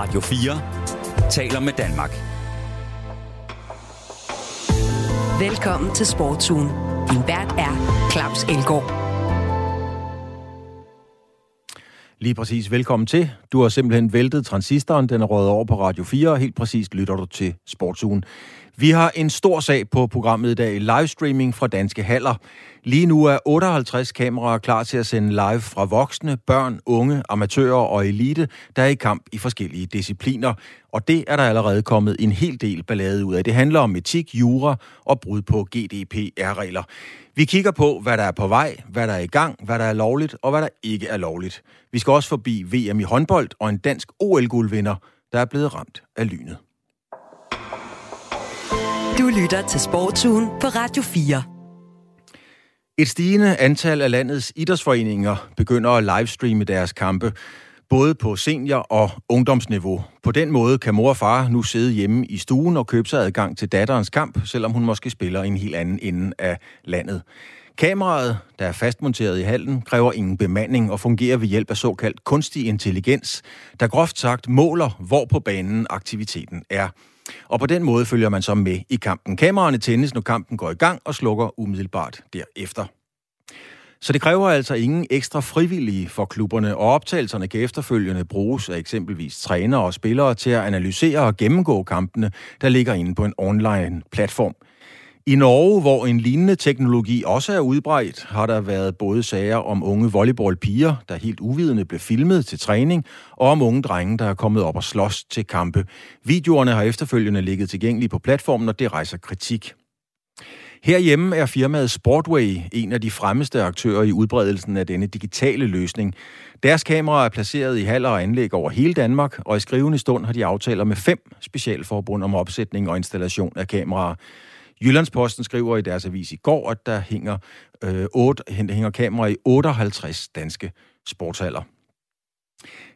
Radio 4 taler med Danmark. Velkommen til Sportsugen. Din vært er Claus Elgaard. Lige præcis, velkommen til. Du har simpelthen væltet transistoren, den er røget over på Radio 4, og helt præcist lytter du til Sportsugen. Vi har en stor sag på programmet i dag, livestreaming fra Danske Haller. Lige nu er 58 kameraer klar til at sende live fra voksne, børn, unge, amatører og elite, der er i kamp i forskellige discipliner. Og det er der allerede kommet en hel del ballade ud af. Det handler om etik, jura og brud på GDPR-regler. Vi kigger på, hvad der er på vej, hvad der er i gang, hvad der er lovligt og hvad der ikke er lovligt. Vi skal også forbi VM i håndbold og en dansk OL-guldvinder, der er blevet ramt af lynet. Du lytter til Sportsugen på Radio 4. Et stigende antal af landets idrætsforeninger begynder at livestreame deres kampe, både på senior- og ungdomsniveau. På den måde kan mor og far nu sidde hjemme i stuen og købe sig adgang til datterens kamp, selvom hun måske spiller i en helt anden ende af landet. Kameraet, der er fastmonteret i hallen, kræver ingen bemanding og fungerer ved hjælp af såkaldt kunstig intelligens, der groft sagt måler, hvor på banen aktiviteten er. Og på den måde følger man så med i kampen. Kameraerne tændes, når kampen går i gang og slukker umiddelbart derefter. Så det kræver altså ingen ekstra frivillige for klubberne, og optagelserne kan efterfølgende bruges af eksempelvis trænere og spillere til at analysere og gennemgå kampene, der ligger inde på en online platform. I Norge, hvor en lignende teknologi også er udbredt, har der været både sager om unge volleyballpiger, der helt uvidende blev filmet til træning, og om unge drenge, der er kommet op og slås til kampe. Videoerne har efterfølgende ligget tilgængelige på platformen, og det rejser kritik. Herhjemme er firmaet Sportway en af de fremmeste aktører i udbredelsen af denne digitale løsning. Deres kameraer er placeret i haller og anlæg over hele Danmark, og i skrivende stund har de aftaler med fem specialforbund om opsætning og installation af kameraer. Jyllandsposten skriver i deres avis i går, at der hænger, øh, 8, hænger kameraer i 58 danske sportshaller.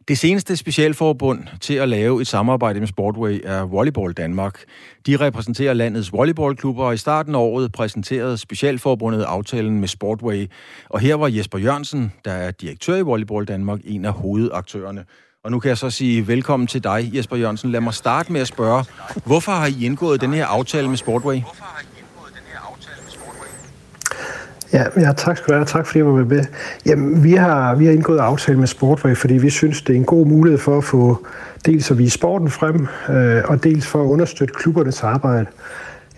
Det seneste specialforbund til at lave et samarbejde med Sportway er Volleyball Danmark. De repræsenterer landets volleyballklubber, og i starten af året præsenterede specialforbundet aftalen med Sportway. Og her var Jesper Jørgensen, der er direktør i Volleyball Danmark, en af hovedaktørerne. Og nu kan jeg så sige velkommen til dig, Jesper Jørgensen. Lad mig starte med at spørge, hvorfor har I indgået den her aftale med Sportway? Ja, ja, tak skal du have. Tak fordi jeg var med. Jamen, vi har, vi har indgået aftale med Sportway, fordi vi synes, det er en god mulighed for at få dels at vise sporten frem, øh, og dels for at understøtte klubbernes arbejde.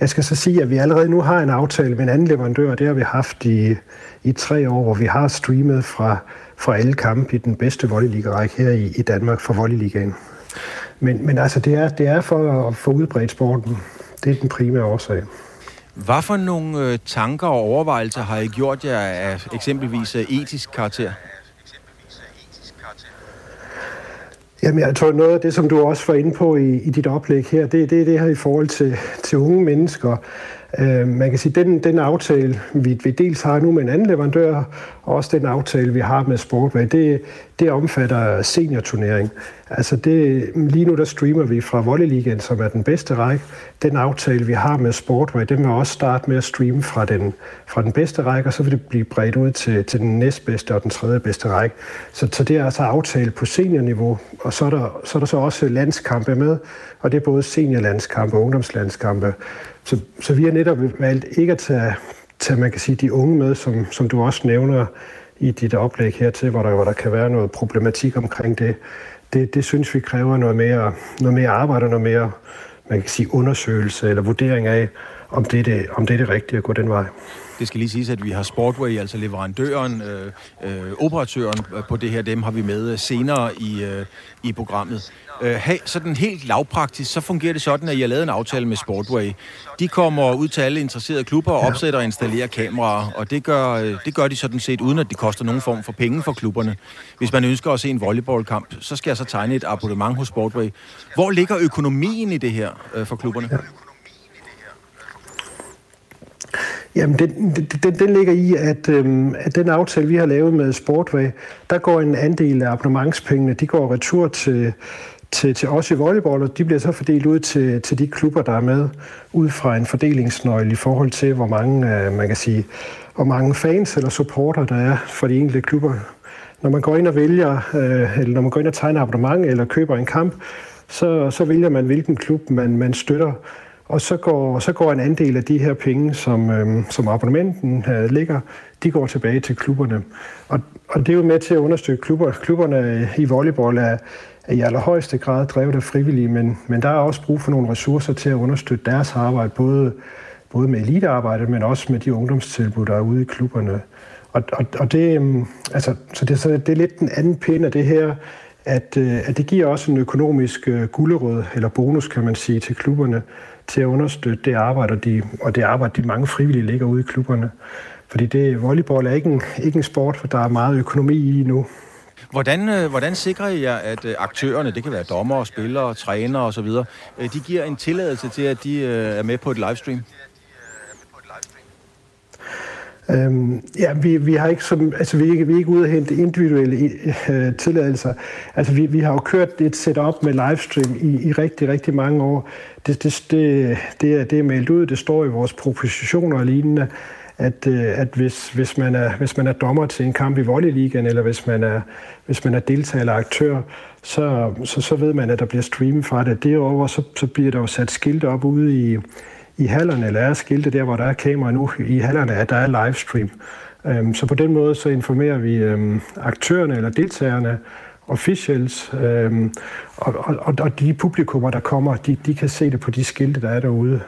Jeg skal så sige, at vi allerede nu har en aftale med en anden leverandør, og det har vi haft i, i tre år, hvor vi har streamet fra, fra alle kampe i den bedste volleyliga her i, i Danmark for volleyligaen. Men, men altså, det er, det er for at få udbredt sporten. Det er den primære årsag. Hvad for nogle øh, tanker og overvejelser har I gjort jer af eksempelvis øh, etisk karakter? Jamen, jeg tror, noget af det, som du også var inde på i, i dit oplæg her, det er det, det her i forhold til, til unge mennesker. Øh, man kan sige, den, den aftale, vi, vi dels har nu med en anden leverandør, og også den aftale, vi har med Sportway, det, det omfatter seniorturnering. Altså det, lige nu der streamer vi fra Volleyligaen, som er den bedste række. Den aftale, vi har med Sportway, den vil også starte med at streame fra den, fra den bedste række, og så vil det blive bredt ud til, til den næstbedste og den tredje bedste række. Så, så det er altså aftale på seniorniveau, og så er, der, så er der så også landskampe med, og det er både seniorlandskampe og ungdomslandskampe. Så, så vi har netop valgt ikke at tage, tage man kan sige, de unge med, som, som du også nævner i dit oplæg hertil, hvor der, hvor der kan være noget problematik omkring det. Det, det synes vi kræver noget mere, noget mere arbejde og noget mere man kan sige, undersøgelse eller vurdering af, om det, er det, om det er det rigtige at gå den vej. Det skal lige siges, at vi har Sportway, altså leverandøren, øh, øh, operatøren øh, på det her, dem har vi med øh, senere i, øh, i programmet. Øh, hey, sådan helt lavpraktisk, så fungerer det sådan, at I har lavet en aftale med Sportway. De kommer ud til alle interesserede klubber og opsætter og installerer kameraer, og det gør, øh, det gør de sådan set, uden at det koster nogen form for penge for klubberne. Hvis man ønsker at se en volleyballkamp, så skal jeg så tegne et abonnement hos Sportway. Hvor ligger økonomien i det her øh, for klubberne? Ja. Jamen, den, den, den ligger i, at, øhm, at den aftale, vi har lavet med Sportway, der går en andel af abonnementspengene, de går retur til, til, til os i volleyball, og de bliver så fordelt ud til, til de klubber, der er med, ud fra en fordelingsnøgle i forhold til, hvor mange, øh, man kan sige, hvor mange fans eller supporter der er for de enkelte klubber. Når man går ind og vælger, øh, eller når man går ind og tegner abonnement eller køber en kamp, så, så vælger man, hvilken klub man, man støtter. Og så går, så går en andel af de her penge, som, øh, som abonnementen øh, ligger, de går tilbage til klubberne. Og, og det er jo med til at understøtte klubber. Klubberne øh, i volleyball er, er i allerhøjeste grad drevet af frivillige, men, men der er også brug for nogle ressourcer til at understøtte deres arbejde, både, både med elitearbejde, men også med de ungdomstilbud, der er ude i klubberne. Og, og, og det, øhm, altså, så det, så det er lidt den anden pind af det her, at, øh, at det giver også en økonomisk øh, uh, gulderød, eller bonus, kan man sige, til klubberne, til at understøtte det arbejde, og, de, og det arbejde, de mange frivillige ligger ude i klubberne. Fordi det, volleyball er ikke en, ikke en sport, for der er meget økonomi i nu. Hvordan, øh, hvordan sikrer I jer, at øh, aktørerne, det kan være dommer, spillere, trænere osv., øh, de giver en tilladelse til, at de er med på et livestream? Øhm, ja, vi, vi har ikke som, altså vi er ikke, vi er ikke ude at hente individuelle øh, tilladelser. Altså vi, vi har jo kørt et setup med livestream i, i rigtig, rigtig mange år. Det, det, det, det, er, det er meldt ud, det står i vores propositioner og lignende, at, øh, at hvis, hvis, man er, hvis man er dommer til en kamp i Volleyligaen, eller hvis man er, hvis man er deltager eller aktør, så, så, så ved man, at der bliver streamet fra det. Derover så, så bliver der jo sat skilte op ude i, i hallerne, eller er skilte der, hvor der er kamera nu i hallerne, at der er livestream. Øhm, så på den måde så informerer vi øhm, aktørerne eller deltagerne, officials, øhm, og, og, og de publikummer, der kommer, de, de kan se det på de skilte, der er derude.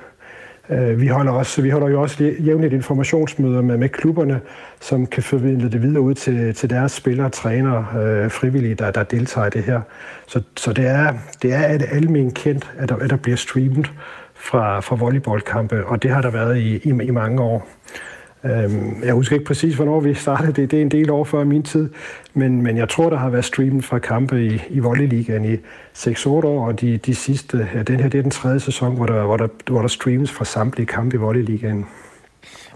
Øh, vi holder, også, vi holder jo også jævnligt informationsmøder med, med klubberne, som kan formidle det videre ud til, til deres spillere, trænere, øh, frivillige, der, der deltager i det her. Så, så det er, det er almindeligt kendt, at der, at der bliver streamet fra, fra volleyballkampe, og det har der været i, i, i mange år. Øhm, jeg husker ikke præcis, hvornår vi startede det. Det er en del år før min tid. Men, men jeg tror, der har været streamet fra kampe i, i Volleyligaen i 6-8 år, og de, de sidste, ja, den her det er den tredje sæson, hvor der, hvor der, hvor der streames fra samtlige kampe i Volleyligaen.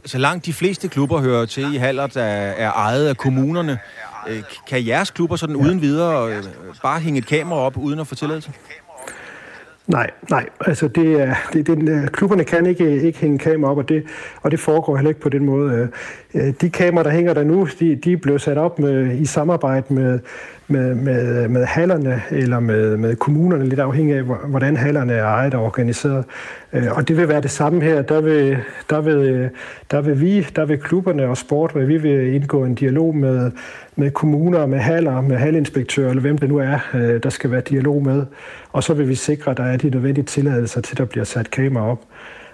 Så langt de fleste klubber hører til i haller, der er ejet af kommunerne. Øh, kan jeres klubber sådan uden videre øh, bare hænge et kamera op, uden at få tilladelse? Nej, nej. Altså det er, det, den, øh, klubberne kan ikke, ikke hænge kamera op, og det, og det foregår heller ikke på den måde. Øh, øh, de kameraer, der hænger der nu, de, de blev sat op med, i samarbejde med, med, med, med hallerne eller med, med kommunerne, lidt afhængig af, hvordan hallerne er ejet og organiseret. Øh, og det vil være det samme her. Der vil, der vil, der vil vi, der vil klubberne og sport, hvor vi vil indgå en dialog med, med kommuner, med haller, med halinspektører, eller hvem det nu er, øh, der skal være dialog med. Og så vil vi sikre, at der er de nødvendige tilladelser til, at der bliver sat kamera op.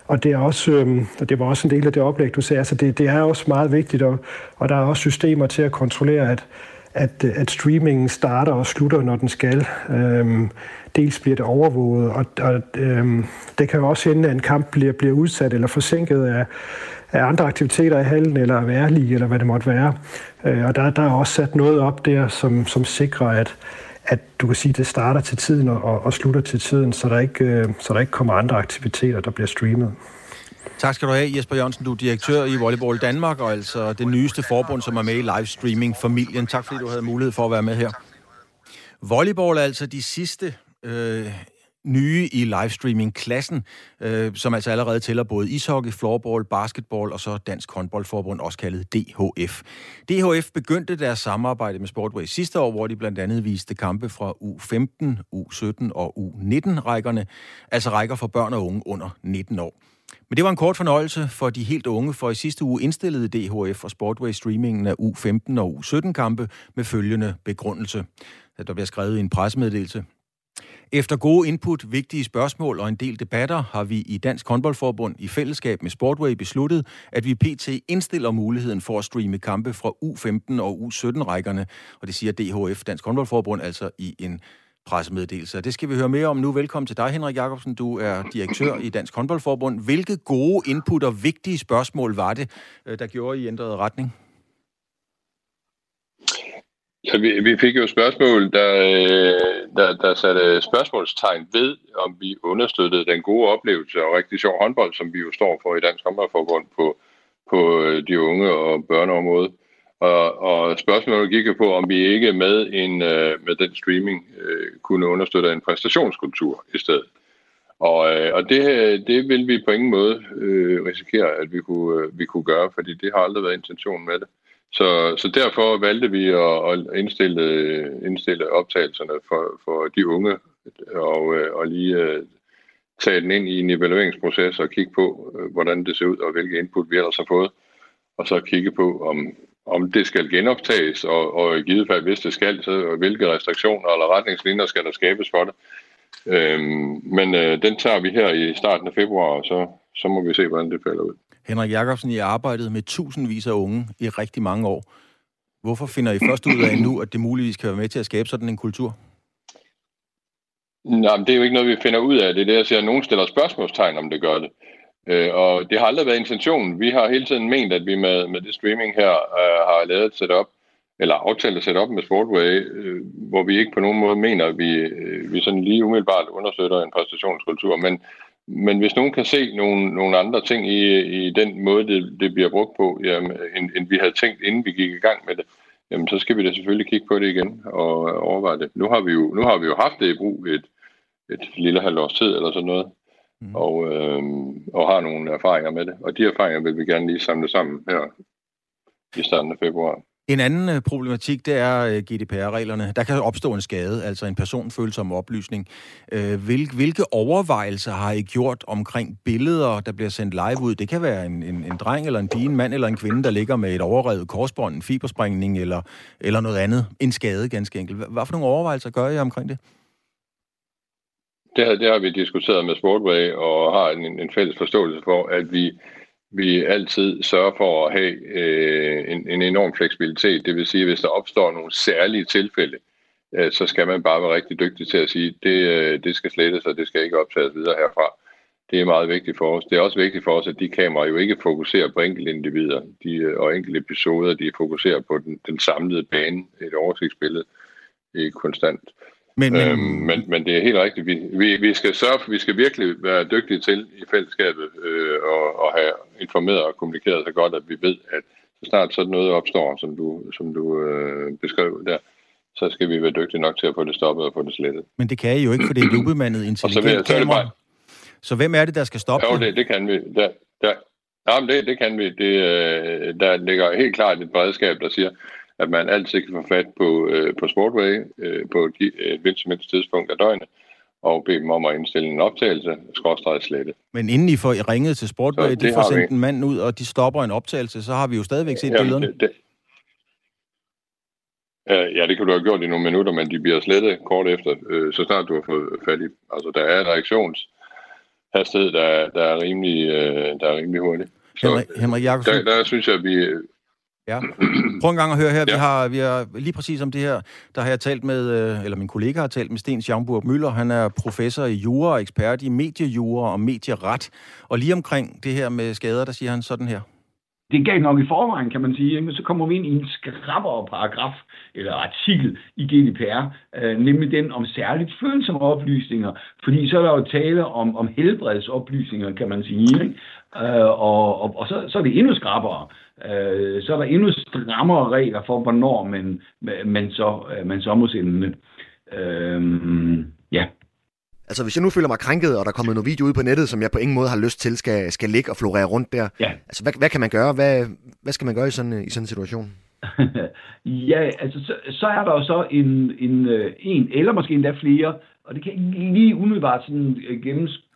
Og det, er også, øh, og det var også en del af det oplæg, du sagde. Altså det, det er også meget vigtigt, og, og der er også systemer til at kontrollere, at, at, øh, at streamingen starter og slutter, når den skal. Øhm, dels bliver det overvåget, og, og øhm, det kan jo også hende, at en kamp bliver, bliver udsat eller forsinket af, af andre aktiviteter i hallen, eller værlige, eller hvad det måtte være. Øh, og der, der er også sat noget op der, som, som sikrer, at, at du kan sige, at det starter til tiden og, og slutter til tiden, så der, ikke, øh, så der ikke kommer andre aktiviteter, der bliver streamet. Tak skal du have, Jesper Jørgensen. Du er direktør i Volleyball Danmark, og altså det nyeste forbund, som er med i livestreaming-familien. Tak fordi du havde mulighed for at være med her. Volleyball er altså de sidste øh, nye i livestreaming-klassen, øh, som altså allerede tæller både ishockey, floorball, basketball og så Dansk Håndboldforbund, også kaldet DHF. DHF begyndte deres samarbejde med Sportway sidste år, hvor de blandt andet viste kampe fra U15, U17 og U19-rækkerne, altså rækker for børn og unge under 19 år. Men det var en kort fornøjelse for de helt unge, for i sidste uge indstillede DHF og Sportway streamingen af U15 og U17-kampe med følgende begrundelse. Der bliver skrevet i en pressemeddelelse. Efter gode input, vigtige spørgsmål og en del debatter har vi i Dansk Håndboldforbund i fællesskab med Sportway besluttet, at vi pt. indstiller muligheden for at streame kampe fra U15 og U17-rækkerne, og det siger DHF, Dansk Håndboldforbund, altså i en pressemeddelelse. Det skal vi høre mere om nu. Velkommen til dig, Henrik Jacobsen. Du er direktør i Dansk Håndboldforbund. Hvilke gode input og vigtige spørgsmål var det, øh, der gjorde I ændrede retning? Ja, vi, vi fik jo spørgsmål, der, øh, der, der satte spørgsmålstegn ved, om vi understøttede den gode oplevelse og rigtig sjov håndbold, som vi jo står for i Dansk Håndboldforbund på, på øh, de unge og børneområdet. Og, og spørgsmålet gik jo på, om vi ikke med, en, øh, med den streaming øh, kunne understøtte en præstationskultur i stedet. Og, øh, og det, det vil vi på ingen måde øh, risikere, at vi kunne, øh, vi kunne gøre, fordi det har aldrig været intentionen med det. Så, så derfor valgte vi at, at indstille, indstille optagelserne for, for de unge og, øh, og lige øh, tage den ind i en evalueringsproces og kigge på, øh, hvordan det ser ud og hvilke input vi ellers har fået. Og så kigge på, om, om det skal genoptages, og, og i givet fald, hvis det skal, så hvilke restriktioner eller retningslinjer skal der skabes for det. Øhm, men øh, den tager vi her i starten af februar, og så, så må vi se, hvordan det falder ud. Henrik Jacobsen, I har arbejdet med tusindvis af unge i rigtig mange år. Hvorfor finder I først ud af nu, at det muligvis kan være med til at skabe sådan en kultur? Nej, men det er jo ikke noget, vi finder ud af. Det er det, jeg siger, nogen stiller spørgsmålstegn, om det gør det. Øh, og det har aldrig været intentionen. Vi har hele tiden ment, at vi med, med det streaming her øh, har lavet et setup, eller aftalt at sætte op med Sportway, øh, hvor vi ikke på nogen måde mener, at vi, øh, vi sådan lige umiddelbart understøtter en præstationskultur. Men, men hvis nogen kan se nogle, nogle andre ting i, i den måde, det, det bliver brugt på, jamen, end, end vi havde tænkt, inden vi gik i gang med det, jamen, så skal vi da selvfølgelig kigge på det igen og overveje det. Nu har vi jo, nu har vi jo haft det i brug et, et lille halvt års tid eller sådan noget, mm. og, øh, og har nogle erfaringer med det. Og de erfaringer vil vi gerne lige samle sammen her i starten af februar. En anden øh, problematik, det er øh, GDPR-reglerne. Der kan opstå en skade, altså en personfølsom oplysning. Øh, hvilke overvejelser har I gjort omkring billeder, der bliver sendt live ud? Det kan være en, en, en dreng eller en pige, en mand eller en kvinde, der ligger med et overrevet korsbånd, en fibersprængning eller, eller noget andet. En skade, ganske enkelt. Hvad for nogle overvejelser gør I omkring det? Det, det har vi diskuteret med Sportway og har en, en fælles forståelse for, at vi vi altid sørger for at have øh, en, en enorm fleksibilitet. Det vil sige, at hvis der opstår nogle særlige tilfælde, øh, så skal man bare være rigtig dygtig til at sige, at det, øh, det skal slettes, og det skal ikke optages videre herfra. Det er meget vigtigt for os. Det er også vigtigt for os, at de kameraer jo ikke fokuserer på enkelte individer de, øh, og enkelte episoder. De fokuserer på den, den samlede bane, et oversigtsbillede, ikke konstant. Men, men... Øhm, men, men det er helt rigtigt. Vi, vi, vi skal sørge for, vi skal virkelig være dygtige til i fællesskabet øh, og, og have informeret og kommunikeret så godt, at vi ved, at så snart sådan noget opstår, som du, som du øh, beskrev der, så skal vi være dygtige nok til at få det stoppet og få det slettet. Men det kan I jo ikke, for det er et ubemandet intelligent så, kamera. Så hvem er det, der skal stoppe jo, det? det kan vi. Der, der, jamen, det, det kan vi. Det, øh, der ligger helt klart et beredskab, der siger, at man altid kan få fat på, øh, på Sportway øh, på et, et hvilket som helst tidspunkt af døgnet, og bede dem om at indstille en optagelse, skråstreget slette. Men inden I får ringet til Sportway, de får sendt vi... en mand ud, og de stopper en optagelse, så har vi jo stadigvæk set Jamen, billederne. Det, det, Ja, det kan du have gjort i nogle minutter, men de bliver slettet kort efter, øh, så snart du har fået fat i Altså, der er en reaktionshastighed, der, der, er rimelig, øh, der er rimelig hurtig. Så, Henrik, Henrik Jakobsen. Der, der synes jeg, at vi, Ja. Prøv en gang at høre her. Ja. Vi, har, vi har lige præcis om det her, der har jeg talt med, øh, eller min kollega har talt med Sten Schaumburg Møller. Han er professor i jura og ekspert i mediejura og medieret. Og lige omkring det her med skader, der siger han sådan her. Det er galt nok i forvejen, kan man sige, men så kommer vi ind i en skrappere paragraf eller artikel i GDPR, øh, nemlig den om særligt følsomme oplysninger, fordi så er der jo tale om, om helbredsoplysninger, kan man sige, ikke? Øh, og, og, og så, så er det endnu skrappere. Øh, så er der endnu strammere regler for, hvornår man, man, så, øh, man så må sende. Øh, ja. Altså, hvis jeg nu føler mig krænket, og der er kommet noget video ud på nettet, som jeg på ingen måde har lyst til, skal, skal ligge og florere rundt der. Ja. Altså, hvad, hvad kan man gøre? Hvad, hvad skal man gøre i sådan, i sådan en situation? ja, altså, så, så er der jo så en, en, øh, en, eller måske endda flere, og det kan ikke lige umiddelbart sådan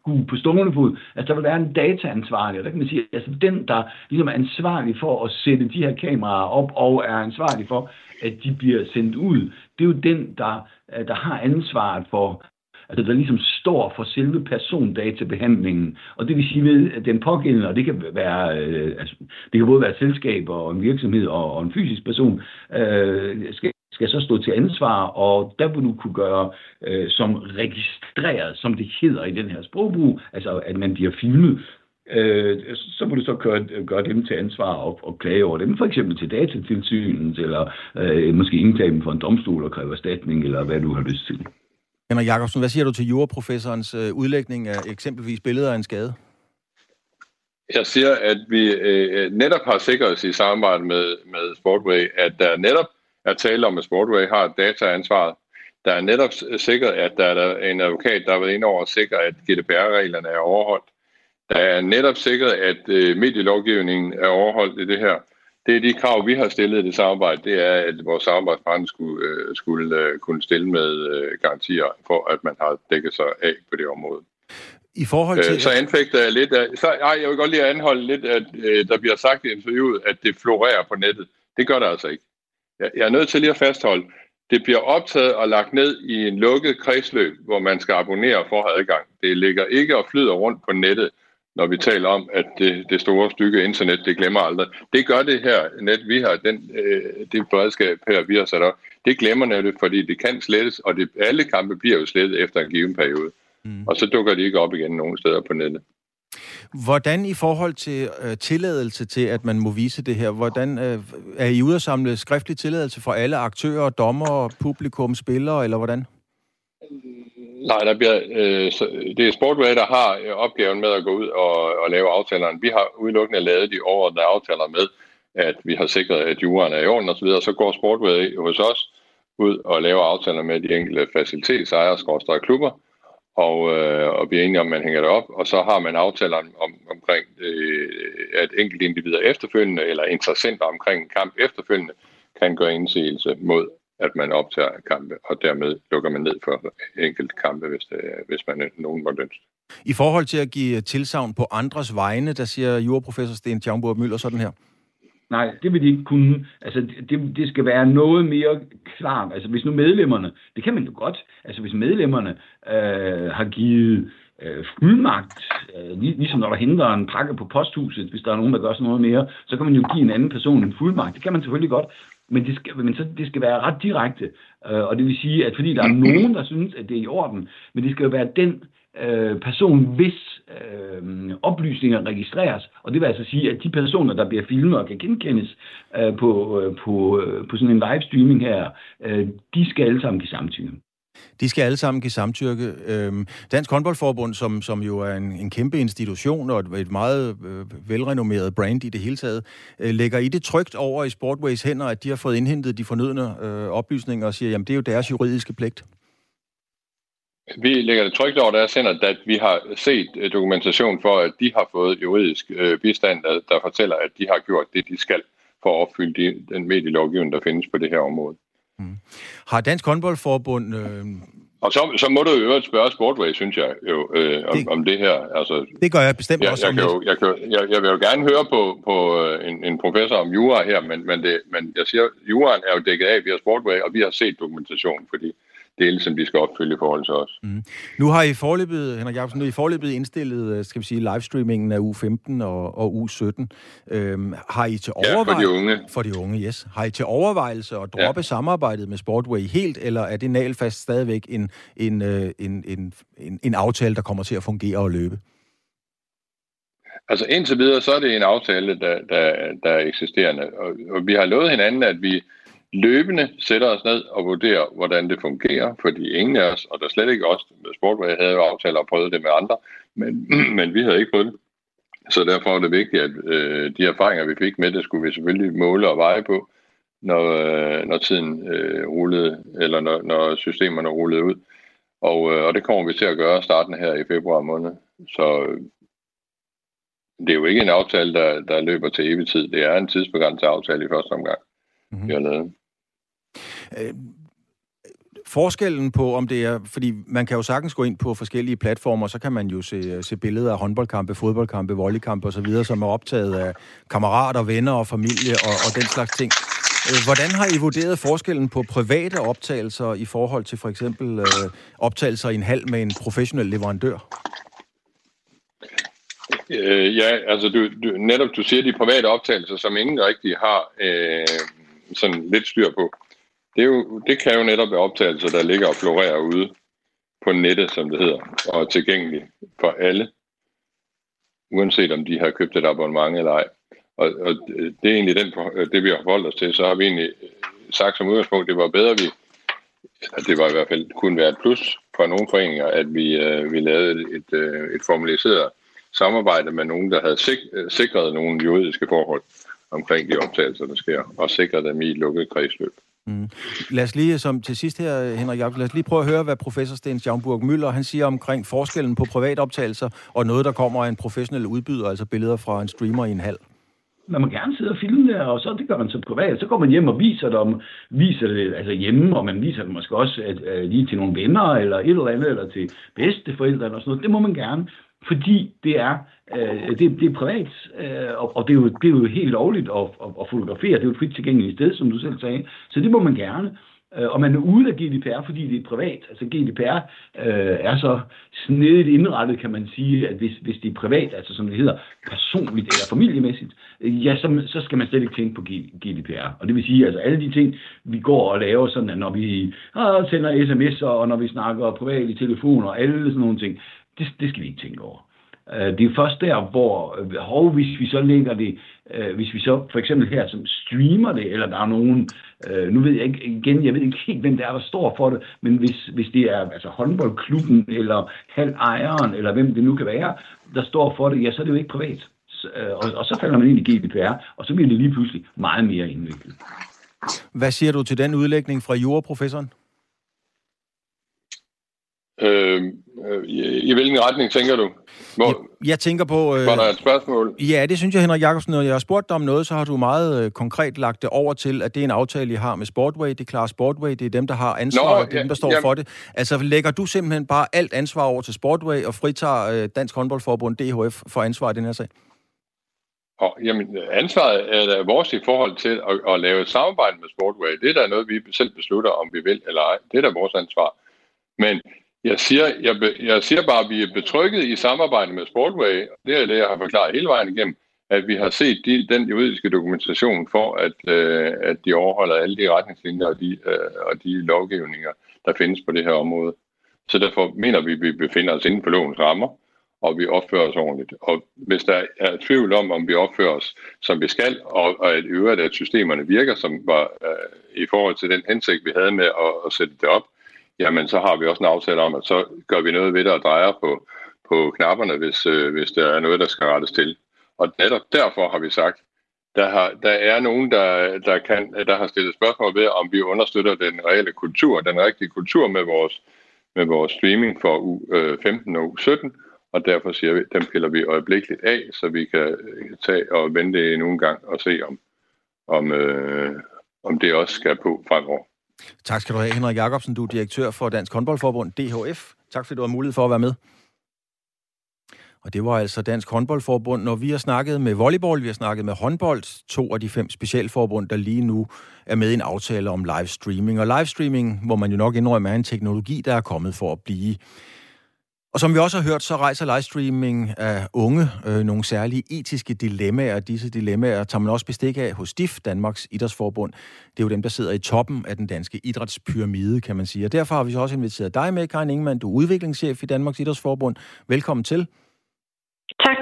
gennemskue på stående fod. Altså, der vil være en dataansvarlig, og der kan man sige, altså den, der ligesom er ansvarlig for at sætte de her kameraer op, og er ansvarlig for, at de bliver sendt ud, det er jo den, der, øh, der har ansvaret for, altså der ligesom står for selve persondatabehandlingen. Og det vil sige ved, at den pågældende, og det kan være, øh, altså, det kan både være et selskab og en virksomhed og, og en fysisk person, øh, skal skal så stå til ansvar, og der vil du kunne gøre øh, som registreret, som det hedder i den her sprogbrug, altså at man bliver filmet, øh, så må du så gøre, gøre dem til ansvar og, og klage over dem, for eksempel til datatilsynet, eller øh, måske indklage dem for en domstol og kræve erstatning, eller hvad du har lyst til. Henrik Jacobsen, hvad siger du til juraprofessorens øh, udlægning af eksempelvis billeder af en skade? Jeg siger, at vi øh, netop har sikret os i samarbejde med, med Sportway, at der netop er tale om, at Sportway har dataansvaret. Der er netop sikret, at der er en advokat, der har været inde over at sikre, at GDPR-reglerne er overholdt. Der er netop sikret, at øh, medielovgivningen er overholdt i det her. det er de krav, vi har stillet i det samarbejde, det er, at vores samarbejdspartner skulle, øh, skulle øh, kunne stille med øh, garantier for, at man har dækket sig af på det område. I forhold til... Øh, så anfægter jeg lidt af... Så, ej, jeg vil godt lige anholde lidt, at øh, der bliver sagt i interviewet, at det florerer på nettet. Det gør det altså ikke. Jeg, jeg er nødt til lige at fastholde, det bliver optaget og lagt ned i en lukket kredsløb, hvor man skal abonnere for at have adgang. Det ligger ikke og flyder rundt på nettet, når vi taler om, at det, det store stykke internet, det glemmer aldrig. Det gør det her net, vi har, den, øh, det beredskab her, vi har sat op, det glemmer nettet, fordi det kan slettes, og det, alle kampe bliver jo slettet efter en given periode. Mm. Og så dukker de ikke op igen nogen steder på nettet. Hvordan i forhold til øh, tilladelse til, at man må vise det her, hvordan øh, er I ude at samle skriftlig tilladelse fra alle aktører, dommer, publikum, spillere, eller hvordan? Nej, der bliver, øh, så, det er Sportway, der har øh, opgaven med at gå ud og, og lave aftalerne. Vi har udelukkende lavet de overordnede aftaler med, at vi har sikret, at juraen er i orden osv., og så går Sportway hos os ud og laver aftaler med de enkelte facilitetsejere, og klubber, og, øh, og bliver enige om, at man hænger det op, og så har man aftaler om, om, omkring, øh, at enkelte individer efterfølgende, eller interessenter omkring en kamp efterfølgende, kan gøre indsigelse mod, at man optager kampe, og dermed lukker man ned for enkelte kampe, hvis, det, hvis man øh, nogen måtte ønske. I forhold til at give tilsavn på andres vegne, der siger juraprofessor Sten Tjamburg Møller sådan her. Nej, det vil de ikke kunne. Altså, det, det skal være noget mere klart. Altså, hvis nu medlemmerne, det kan man jo godt, altså hvis medlemmerne øh, har givet øh, fuldmagt, øh, ligesom når der henter en pakke på posthuset, hvis der er nogen, der gør sådan noget mere, så kan man jo give en anden person en fuldmagt. Det kan man selvfølgelig godt, men det skal, men så, det skal være ret direkte. Øh, og det vil sige, at fordi der er nogen, der synes, at det er i orden, men det skal jo være den øh, person, hvis øh, oplysninger registreres. Og det vil altså sige, at de personer, der bliver filmet og kan genkendes øh, på, øh, på, øh, på sådan en livestreaming her, øh, de skal alle sammen give samtykke. De skal alle sammen give samtykke. Øhm, Dansk håndboldforbund, som, som jo er en, en kæmpe institution og et, et meget øh, velrenommeret brand i det hele taget, øh, lægger I det trygt over i Sportways hænder, at de har fået indhentet de fornødne øh, oplysninger og siger, jamen det er jo deres juridiske pligt? Vi lægger det trygt over deres sender, at vi har set øh, dokumentation for, at de har fået juridisk øh, bistand, der, der fortæller, at de har gjort det, de skal for at opfylde de, den medielovgivning, der findes på det her område. Mm. Har Dansk håndboldforbund... Øh... Og så, så må du jo øvrigt spørge Sportway, synes jeg, jo, øh, om, det, om det her. Altså, det gør jeg bestemt jeg, også. Jeg, kan jo, jeg, kan, jeg, jeg vil jo gerne høre på, på øh, en, en professor om jura her, men, men, det, men jeg siger, juraen er jo dækket af via Sportway, og vi har set dokumentation, fordi dele, som de skal opfylde i forhold til os. Mm. Nu har I forløbet, Henrik Jacobsen, nu har I forløbet indstillet, øh, skal vi sige, livestreamingen af u 15 og, og u 17. Øhm, har I til overvejelse... Ja, for de unge. For de unge, yes. Har I til overvejelse at droppe ja. samarbejdet med Sportway helt, eller er det nalfast stadigvæk en, en, øh, en, en, en, en aftale, der kommer til at fungere og løbe? Altså indtil videre, så er det en aftale, der, der, der er eksisterende. Og, og vi har lovet hinanden, at vi løbende sætter os ned og vurderer, hvordan det fungerer, fordi ingen af os, og der slet ikke os med Sportway, havde jo aftaler og prøvet det med andre, men, men vi havde ikke prøvet det. Så derfor er det vigtigt, at øh, de erfaringer, vi fik med det, skulle vi selvfølgelig måle og veje på, når, øh, når tiden øh, rullede, eller når, når systemerne rullede ud. Og, øh, og det kommer vi til at gøre starten her i februar måned. Så øh, det er jo ikke en aftale, der, der løber til evig tid. Det er en tidsbegrænset aftale i første omgang, mm-hmm. vi har lavet. Øh, forskellen på, om det er, fordi man kan jo sagtens gå ind på forskellige platformer, så kan man jo se, øh, se billeder af håndboldkampe, fodboldkampe, volleykampe osv., som er optaget af kammerater, venner og familie og, og den slags ting. Øh, hvordan har I vurderet forskellen på private optagelser i forhold til for eksempel øh, optagelser i en hal med en professionel leverandør? Øh, ja, altså du, du, netop du siger de private optagelser, som ingen rigtig har øh, sådan lidt styr på det, er jo, det kan jo netop være optagelser, der ligger og florerer ude på nettet, som det hedder, og er tilgængelig for alle, uanset om de har købt et abonnement eller ej. Og, og det er egentlig den, det, vi har forholdt os til. Så har vi egentlig sagt som udgangspunkt, det var bedre, vi, at det var i hvert fald kunne være et plus for nogle foreninger, at vi, øh, vi lavede et, øh, et formaliseret samarbejde med nogen, der havde sik, sikret nogle juridiske forhold omkring de optagelser, der sker, og sikret dem i et lukket kredsløb. Mm. Lad os lige, som til sidst her, Henrik Jacobsen, lad os lige prøve at høre, hvad professor Sten Schaumburg Møller han siger omkring forskellen på privatoptagelser og noget, der kommer af en professionel udbyder, altså billeder fra en streamer i en hal. Man må gerne sidde og filme det, og så det gør man så privat. Så går man hjem og viser dem, viser det altså hjemme, og man viser det måske også at, at, lige til nogle venner, eller et eller andet, eller til bedsteforældre, eller sådan noget. Det må man gerne, fordi det er, øh, det, det er privat, øh, og, og det, er jo, det er jo helt lovligt at, at, at fotografere. Det er jo et frit tilgængeligt sted, som du selv sagde. Så det må man gerne. Øh, og man er ude af GDPR, fordi det er privat. Altså GDPR øh, er så snedigt indrettet, kan man sige, at hvis, hvis det er privat, altså som det hedder, personligt eller familiemæssigt, øh, ja, så, så skal man slet ikke tænke på GDPR. Og det vil sige, altså alle de ting, vi går og laver, sådan at når vi øh, sender sms'er, og når vi snakker privat i telefoner, og alle sådan nogle ting, det, det skal vi ikke tænke over. Øh, det er først der, hvor, hov, hvis vi så lægger det, øh, hvis vi så for eksempel her som streamer det, eller der er nogen, øh, nu ved jeg ikke, igen, jeg ved ikke helt, hvem det er, der står for det, men hvis, hvis det er altså håndboldklubben, eller halvejeren, eller hvem det nu kan være, der står for det, ja, så er det jo ikke privat. Og, og så falder man ind i GDPR, og så bliver det lige pludselig meget mere indviklet. Hvad siger du til den udlægning fra juraprofessoren? Øh, øh, i, I hvilken retning tænker du? Hvor, jeg, jeg tænker på... Øh, var der et spørgsmål? Ja, det synes jeg, Henrik Jacobsen. Når jeg har spurgt dig om noget, så har du meget øh, konkret lagt det over til, at det er en aftale, I har med Sportway. Det er klart Sportway. Det er dem, der har ansvar, Nå, det er ja, dem, der står jamen. for det. Altså, lægger du simpelthen bare alt ansvar over til Sportway og fritager øh, Dansk Håndboldforbund, DHF, for ansvar i den her sag? Og, jamen, ansvaret er da vores i forhold til at, at lave et samarbejde med Sportway. Det er da noget, vi selv beslutter, om vi vil eller ej. Det er da vores ansvar. Men jeg siger, jeg, jeg siger bare, at vi er betrykket i samarbejde med Sportway, og det er det, jeg har forklaret hele vejen igennem, at vi har set de, den juridiske dokumentation for, at, øh, at de overholder alle de retningslinjer og de, øh, og de lovgivninger, der findes på det her område. Så derfor mener vi, at vi befinder os inden for lovens rammer, og vi opfører os ordentligt. Og hvis der er tvivl om, om vi opfører os, som vi skal, og, og at øvrigt, at systemerne virker, som var øh, i forhold til den hensigt, vi havde med at, at sætte det op, jamen så har vi også en aftale om, at så gør vi noget ved det og drejer på, på knapperne, hvis, øh, hvis der er noget, der skal rettes til. Og netop derfor har vi sagt, der, har, der er nogen, der, der, kan, der har stillet spørgsmål ved, om vi understøtter den reelle kultur, den rigtige kultur med vores, med vores streaming for u øh, 15 og u 17, og derfor siger vi, dem piller vi øjeblikkeligt af, så vi kan tage og vente endnu en gang og se, om, om, øh, om det også skal på fremover. Tak skal du have, Henrik Jacobsen. Du er direktør for Dansk Håndboldforbund, DHF. Tak fordi du har mulighed for at være med. Og det var altså Dansk Håndboldforbund. Når vi har snakket med volleyball, vi har snakket med håndbold, to af de fem specialforbund, der lige nu er med i en aftale om livestreaming. Og livestreaming, hvor man jo nok indrømmer, er en teknologi, der er kommet for at blive. Og som vi også har hørt, så rejser livestreaming af unge øh, nogle særlige etiske dilemmaer. Disse dilemmaer tager man også bestik af hos DIF, Danmarks Idrætsforbund. Det er jo dem, der sidder i toppen af den danske idrætspyramide, kan man sige. Og derfor har vi så også inviteret dig med, Karin Ingemann. Du er udviklingschef i Danmarks Idrætsforbund. Velkommen til. Tak.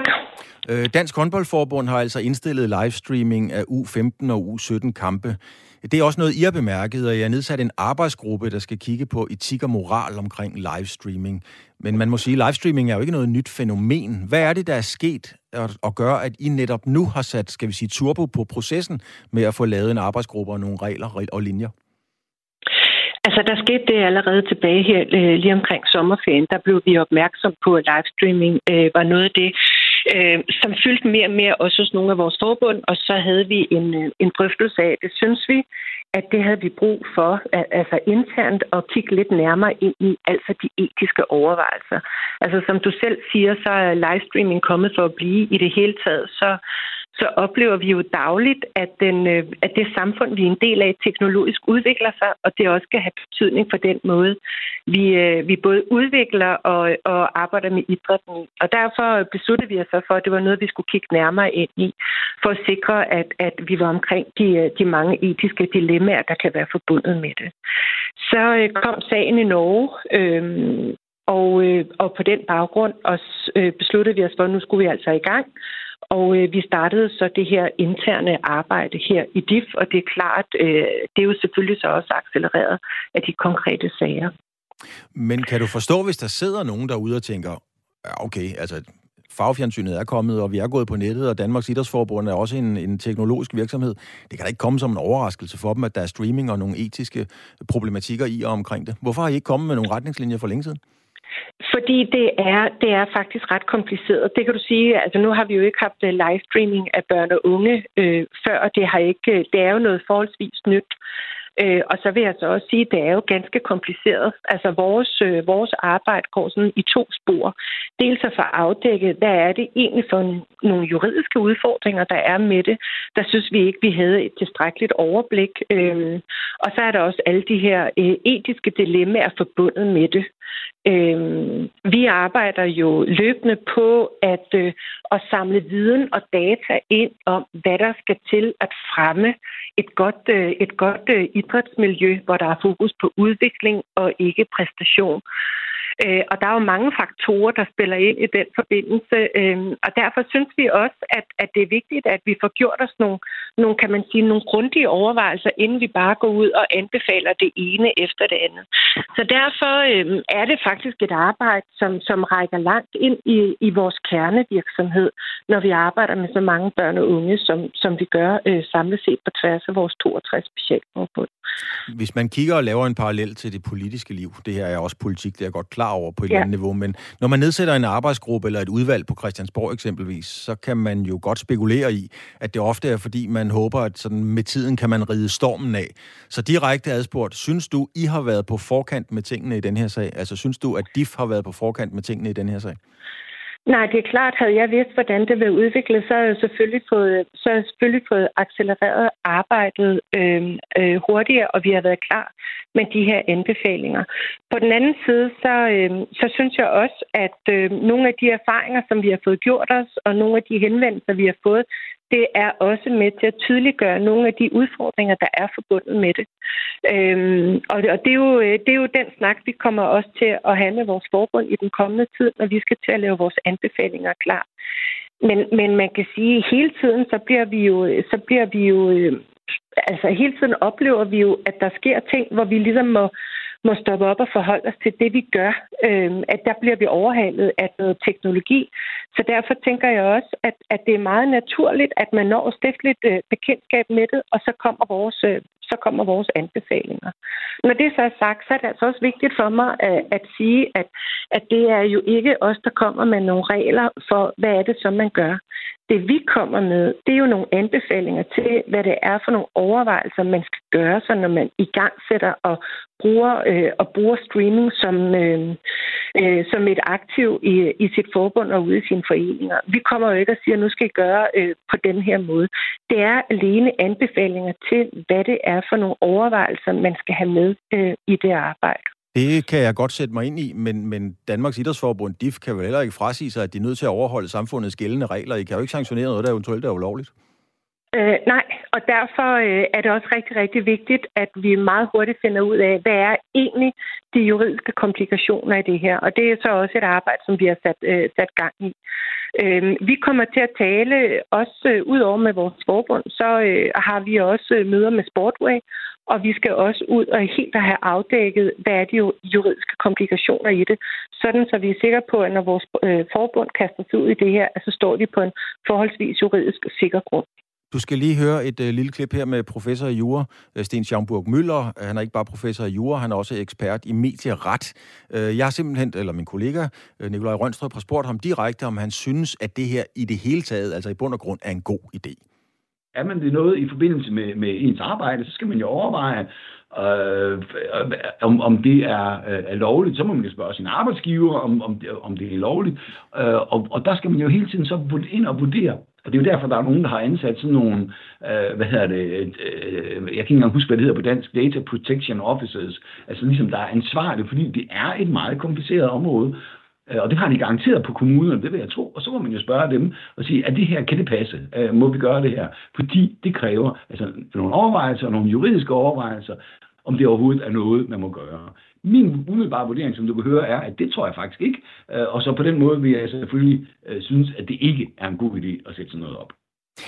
Øh, Dansk Håndboldforbund har altså indstillet livestreaming af U15 og U17 kampe. Det er også noget, I har bemærket, og jeg har nedsat en arbejdsgruppe, der skal kigge på etik og moral omkring livestreaming. Men man må sige, at livestreaming er jo ikke noget nyt fænomen. Hvad er det, der er sket og gør, at I netop nu har sat, skal vi sige, turbo på processen med at få lavet en arbejdsgruppe og nogle regler og linjer? Altså, der skete det allerede tilbage her, øh, lige omkring sommerferien. Der blev vi opmærksom på, at livestreaming øh, var noget af det, øh, som fyldte mere og mere også hos nogle af vores forbund, og så havde vi en, øh, en drøftelse af det, synes vi, at det havde vi brug for, altså internt, at kigge lidt nærmere ind i altså de etiske overvejelser. Altså som du selv siger, så er livestreaming kommet for at blive i det hele taget, så så oplever vi jo dagligt, at, den, øh, at det samfund, vi er en del af, teknologisk udvikler sig, og det også kan have betydning for den måde, vi, øh, vi både udvikler og, og arbejder med idrætten. Og derfor besluttede vi os så for, at det var noget, vi skulle kigge nærmere ind i, for at sikre, at, at vi var omkring de, øh, de mange etiske dilemmaer, der kan være forbundet med det. Så kom sagen i Norge, øh, og, øh, og på den baggrund også, øh, besluttede vi os for, at nu skulle vi altså i gang og øh, vi startede så det her interne arbejde her i DIF, og det er klart, øh, det er jo selvfølgelig så også accelereret af de konkrete sager. Men kan du forstå, hvis der sidder nogen derude og tænker, ja, okay, altså fagfjernsynet er kommet, og vi er gået på nettet, og Danmarks Idrætsforbund er også en, en teknologisk virksomhed. Det kan da ikke komme som en overraskelse for dem, at der er streaming og nogle etiske problematikker i og omkring det. Hvorfor har I ikke kommet med nogle retningslinjer for længe siden? Fordi det er, det er faktisk ret kompliceret. Det kan du sige, altså nu har vi jo ikke haft øh, livestreaming af børn og unge øh, før, og det, har ikke, øh, det er jo noget forholdsvis nyt. Øh, og så vil jeg så også sige, at det er jo ganske kompliceret. Altså vores, øh, vores arbejde går sådan i to spor. Dels at få afdækket, hvad er det egentlig for nogle juridiske udfordringer, der er med det. Der synes vi ikke, vi havde et tilstrækkeligt overblik. Øh, og så er der også alle de her øh, etiske dilemmaer forbundet med det. Øh, vi arbejder jo løbende på at, øh, at samle viden og data ind om, hvad der skal til at fremme et godt, øh, et godt øh, idrætsmiljø, hvor der er fokus på udvikling og ikke præstation. Øh, og der er jo mange faktorer, der spiller ind i den forbindelse. Øh, og derfor synes vi også, at, at det er vigtigt, at vi får gjort os nogle, nogle, kan man sige, nogle grundige overvejelser, inden vi bare går ud og anbefaler det ene efter det andet. Så derfor øh, er det faktisk et arbejde, som, som rækker langt ind i, i vores kernevirksomhed, når vi arbejder med så mange børn og unge, som, som vi gør øh, samlet set på tværs af vores 62 specialforbund. Hvis man kigger og laver en parallel til det politiske liv, det her er også politik, det er godt klar over på et ja. eller andet niveau, men når man nedsætter en arbejdsgruppe eller et udvalg på Christiansborg eksempelvis, så kan man jo godt spekulere i, at det ofte er, fordi man håber, at sådan med tiden kan man ride stormen af. Så direkte adspurgt, synes du, I har været på forkant med tingene i den her sag? Altså synes du, at DIF har været på forkant med tingene i den her sag? Nej, det er klart, havde jeg vidst, hvordan det ville udvikle, så havde jeg selvfølgelig fået, så havde jeg selvfølgelig fået accelereret arbejdet øh, øh, hurtigere, og vi har været klar med de her anbefalinger. På den anden side, så, øh, så synes jeg også, at øh, nogle af de erfaringer, som vi har fået gjort os, og nogle af de henvendelser, vi har fået, det er også med til at tydeliggøre nogle af de udfordringer, der er forbundet med det. Øhm, og og det, er jo, øh, det er jo den snak, vi kommer også til at have med vores forbund i den kommende tid, når vi skal til at lave vores anbefalinger klar. Men, men man kan sige, at hele tiden, så bliver vi jo, øh, så bliver vi jo øh, altså hele tiden oplever vi jo, at der sker ting, hvor vi ligesom må, må stoppe op og forholde os til det, vi gør. øh, at der bliver vi overhalet af noget teknologi. Så derfor tænker jeg også, at, at det er meget naturligt, at man når stifteligt øh, bekendtskab med det, og så kommer vores, øh, så kommer vores anbefalinger. Når det så er sagt, så er det altså også vigtigt for mig at, at sige, at, at det er jo ikke os, der kommer med nogle regler for, hvad er det som man gør. Det vi kommer med, det er jo nogle anbefalinger til, hvad det er for nogle overvejelser, man skal gøre sig, når man i gang sætter og bruger, øh, og bruger streaming som, øh, øh, som et aktiv i, i sit forbund og ude i sine foreninger. Vi kommer jo ikke og siger, at nu skal I gøre øh, på den her måde. Det er alene anbefalinger til, hvad det er for nogle overvejelser, man skal have med øh, i det arbejde. Det kan jeg godt sætte mig ind i, men, men Danmarks Idrætsforbund, DIF, kan vel heller ikke frasige sig, at de er nødt til at overholde samfundets gældende regler. I kan jo ikke sanktionere noget, der eventuelt er ulovligt. Øh, nej, og derfor øh, er det også rigtig, rigtig vigtigt, at vi meget hurtigt finder ud af, hvad er egentlig de juridiske komplikationer i det her. Og det er så også et arbejde, som vi har sat, øh, sat gang i. Øh, vi kommer til at tale, også øh, ud over med vores forbund, så øh, har vi også øh, møder med Sportway, og vi skal også ud og helt og have afdækket, hvad er de juridiske komplikationer i det, sådan så vi er sikre på, at når vores øh, forbund kaster sig ud i det her, så står de på en forholdsvis juridisk sikker grund. Du skal lige høre et øh, lille klip her med professor i jura, øh, Sten Schaumburg Møller. Øh, han er ikke bare professor i jura, han er også ekspert i medieret. Øh, jeg har simpelthen, eller min kollega øh, Nikolaj Rønstrøm, har spurgt ham direkte, om han synes, at det her i det hele taget, altså i bund og grund, er en god idé. Er man det noget i forbindelse med, med ens arbejde, så skal man jo overveje, øh, om, om det er, øh, er lovligt. Så må man jo spørge sin arbejdsgiver, om, om, det, om det er lovligt. Øh, og, og der skal man jo hele tiden så ind og vurdere, og det er jo derfor, der er nogen, der har ansat sådan nogle, øh, hvad hedder det, øh, øh, jeg kan ikke engang huske, hvad det hedder på dansk, Data Protection Officers, altså ligesom der er ansvarlige, fordi det er et meget kompliceret område, øh, og det har de garanteret på kommunerne, det vil jeg tro. Og så må man jo spørge dem og sige, er det her, kan det passe? Øh, må vi gøre det her? Fordi det kræver altså, nogle overvejelser, nogle juridiske overvejelser, om det overhovedet er noget, man må gøre. Min umiddelbare vurdering, som du kan høre, er, at det tror jeg faktisk ikke. Øh, og så på den måde vil jeg selvfølgelig øh, synes, at det ikke er en god idé at sætte sådan noget op.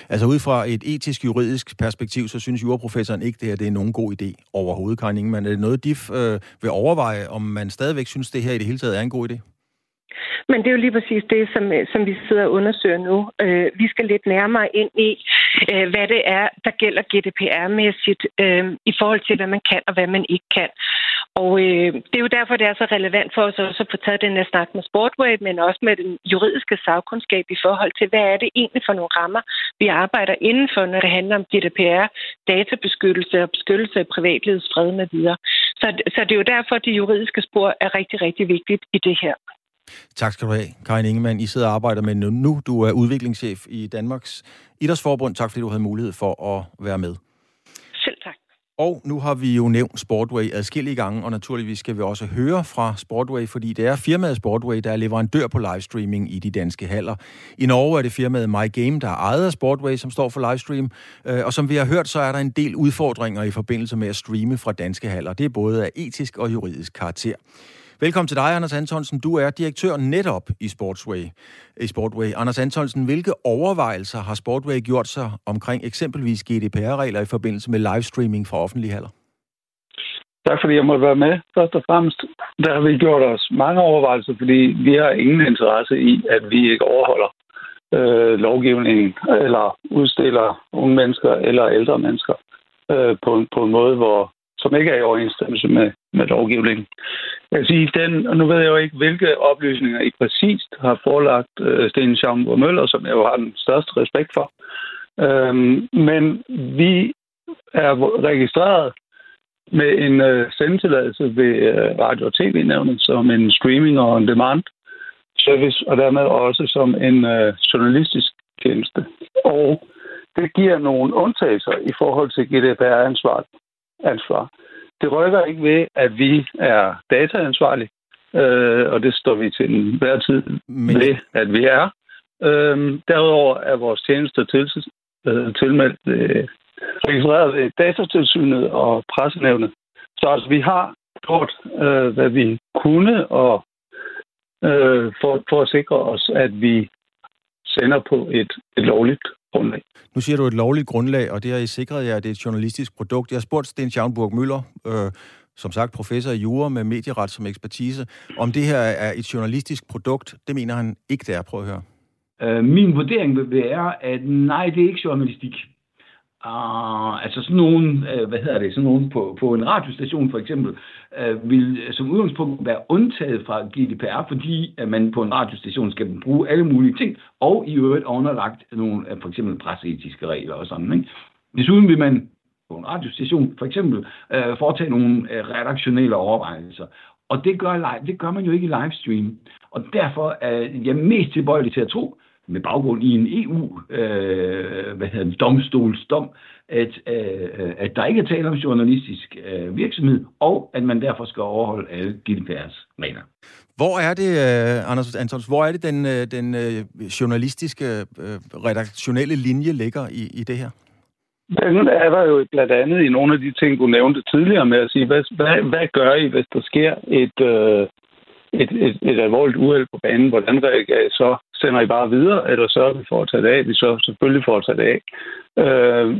Altså ud fra et etisk juridisk perspektiv, så synes juraprofessoren ikke, det her det er nogen god idé overhovedet, Karin Ingemann. Er det noget, DIF øh, vil overveje, om man stadigvæk synes, det her i det hele taget er en god idé? Men det er jo lige præcis det, som, øh, som vi sidder og undersøger nu. Øh, vi skal lidt nærmere ind i, øh, hvad det er, der gælder GDPR-mæssigt øh, i forhold til, hvad man kan og hvad man ikke kan. Og øh, det er jo derfor, det er så relevant for os også at få taget den her snak med Sportway, men også med den juridiske sagkundskab i forhold til, hvad er det egentlig for nogle rammer, vi arbejder indenfor, når det handler om GDPR, databeskyttelse og beskyttelse af privatlivets fred med videre. Så, så det er jo derfor, at det juridiske spor er rigtig, rigtig vigtigt i det her. Tak skal du have, Karin Ingemann. I sidder og arbejder med nu. Du er udviklingschef i Danmarks Idrætsforbund. Tak fordi du havde mulighed for at være med. Selv tak. Og nu har vi jo nævnt Sportway adskillige gange, og naturligvis skal vi også høre fra Sportway, fordi det er firmaet Sportway, der er leverandør på livestreaming i de danske haller. I Norge er det firmaet MyGame, der er ejet af Sportway, som står for livestream. Øh, og som vi har hørt, så er der en del udfordringer i forbindelse med at streame fra danske haller. Det er både af etisk og juridisk karakter. Velkommen til dig, Anders Antonsen. Du er direktør netop i Sportsway. I Sportway. Anders Antonsen, hvilke overvejelser har Sportway gjort sig omkring eksempelvis GDPR-regler i forbindelse med livestreaming fra offentlige haller? Tak fordi jeg måtte være med. Først og fremmest, der har vi gjort os mange overvejelser, fordi vi har ingen interesse i, at vi ikke overholder øh, lovgivningen, eller udstiller unge mennesker eller ældre mennesker øh, på, på en måde, hvor, som ikke er i overensstemmelse med, med lovgivningen. Jeg vil sige, den, og nu ved jeg jo ikke, hvilke oplysninger I præcist har forelagt øh, Sten Schaumburg Møller, som jeg jo har den største respekt for. Øhm, men vi er registreret med en øh, sendetilladelse ved øh, Radio- og TV-nævnet som en streaming- og on-demand service, og dermed også som en øh, journalistisk tjeneste. Og det giver nogle undtagelser i forhold til GDPR-ansvar. Ansvar det rykker ikke ved, at vi er dataansvarlige, øh, og det står vi til hver tid Men... ved, at vi er. Øh, derudover er vores tjenester til, øh, tilmeldt øh, registreret ved datatilsynet og pressenævnet. Så altså, vi har gjort, øh, hvad vi kunne, og øh, for, for at sikre os, at vi sender på et, et lovligt grundlag. Nu siger du et lovligt grundlag, og det har I sikret jer, at det er et journalistisk produkt. Jeg har spurgt Sten Schaumburg Møller, øh, som sagt professor i jura med medieret som ekspertise, om det her er et journalistisk produkt. Det mener han ikke, det er. Prøv at høre. Øh, min vurdering vil være, at nej, det er ikke journalistik. Uh, altså sådan nogen, uh, hvad hedder det, sådan nogen på, på en radiostation for eksempel, uh, vil som udgangspunkt være undtaget fra GDPR, fordi at man på en radiostation skal bruge alle mulige ting, og i øvrigt underlagt nogle uh, for eksempel presseetiske regler og sådan. Ikke? Desuden vil man på en radiostation for eksempel uh, foretage nogle uh, redaktionelle overvejelser, og det gør, live, det gør man jo ikke i livestream. Og derfor er jeg mest tilbøjelig til at tro, med baggrund i en EU øh, hvad hedder det, domstolsdom, at, øh, at der ikke er tale om journalistisk øh, virksomhed, og at man derfor skal overholde alle GDPR's regler. Hvor er det, uh, Anders Antons, hvor er det den, uh, den uh, journalistiske, redaktionelle linje ligger i, i det her? Den er der jo blandt andet i nogle af de ting, du nævnte tidligere med at sige, hvad, hvad, hvad gør I, hvis der sker et, uh, et, et, et alvorligt uheld på banen? Hvordan reagerer I så? Sender I bare videre, eller sørger vi for at tage det af? Vi så selvfølgelig for at tage det af. Øh,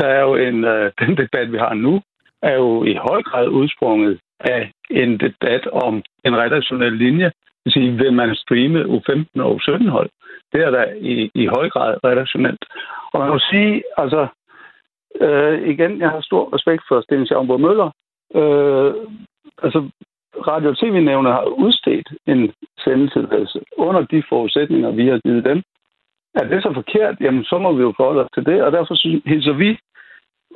der er jo en, øh, den debat, vi har nu, er jo i høj grad udsprunget af en debat om en redaktionel linje. Det vil sige, vil man streame U15 og U17 hold? Det er der i, i høj grad redaktionelt. Og man må sige, altså, øh, igen, jeg har stor respekt for Sten Schaumburg Møller. Øh, altså, Radio- og TV-nævnet har udstedt en sendetilladelse under de forudsætninger, vi har givet dem. Er det så forkert, jamen så må vi jo forholde os til det, og derfor hilser vi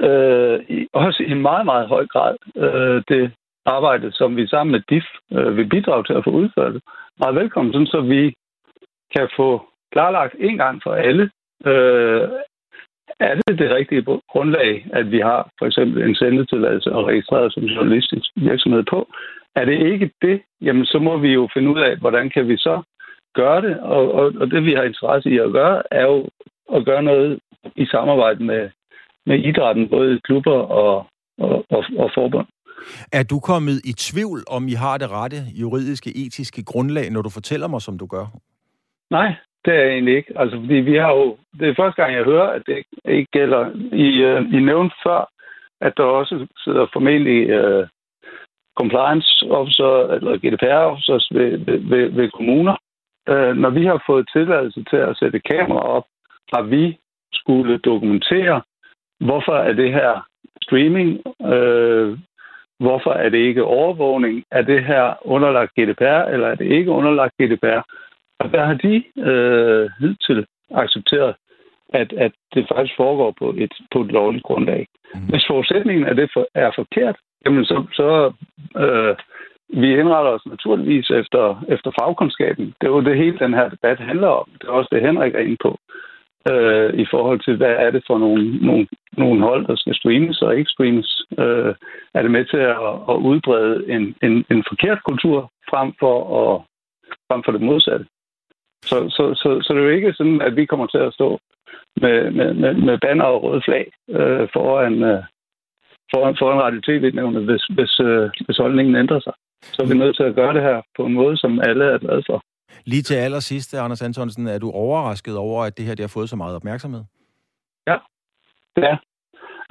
øh, også i en meget, meget høj grad øh, det arbejde, som vi sammen med DIF øh, vil bidrage til at få udført. Meget velkommen, sådan, så vi kan få klarlagt en gang for alle, øh, er det det rigtige grundlag, at vi har for eksempel en sendetilladelse og registreret som journalistisk virksomhed på? Er det ikke det, jamen så må vi jo finde ud af, hvordan kan vi så gøre det. Og, og, og det vi har interesse i at gøre, er jo at gøre noget i samarbejde med, med idrætten, både klubber og, og, og, og forbund. Er du kommet i tvivl, om I har det rette juridiske, etiske grundlag, når du fortæller mig, som du gør? Nej, det er egentlig ikke. Altså, fordi vi har jo... Det er første gang, jeg hører, at det ikke gælder. I, uh, I nævnte før, at der også sidder formentlig uh, compliance officer eller GDPR officers ved, ved, ved, ved kommuner. Uh, når vi har fået tilladelse til at sætte kamera op, har vi skulle dokumentere, hvorfor er det her streaming, øh, hvorfor er det ikke overvågning, er det her underlagt GDPR, eller er det ikke underlagt GDPR? Og der har de øh, hidtil accepteret, at, at det faktisk foregår på et, på et lovligt grundlag. Mm. Hvis forudsætningen af det for, er forkert, jamen så, så øh, vi indretter os naturligvis efter, efter fagkundskaben. Det er jo det hele, den her debat handler om. Det er også det, Henrik er inde på. Øh, I forhold til, hvad er det for nogle, nogle, nogle hold, der skal streames og ikke streames. Øh, er det med til at, at udbrede en, en, en forkert kultur frem for, at, frem for det modsatte? Så, så, så, så det er jo ikke sådan, at vi kommer til at stå med, med, med, med banner og røde flag øh, foran, øh, foran, foran Radio TV-nævnet, hvis, hvis, øh, hvis holdningen ændrer sig. Så er vi nødt til at gøre det her på en måde, som alle er glade for. Lige til allersidst, Anders Antonsen, er du overrasket over, at det her det har fået så meget opmærksomhed? Ja, det er.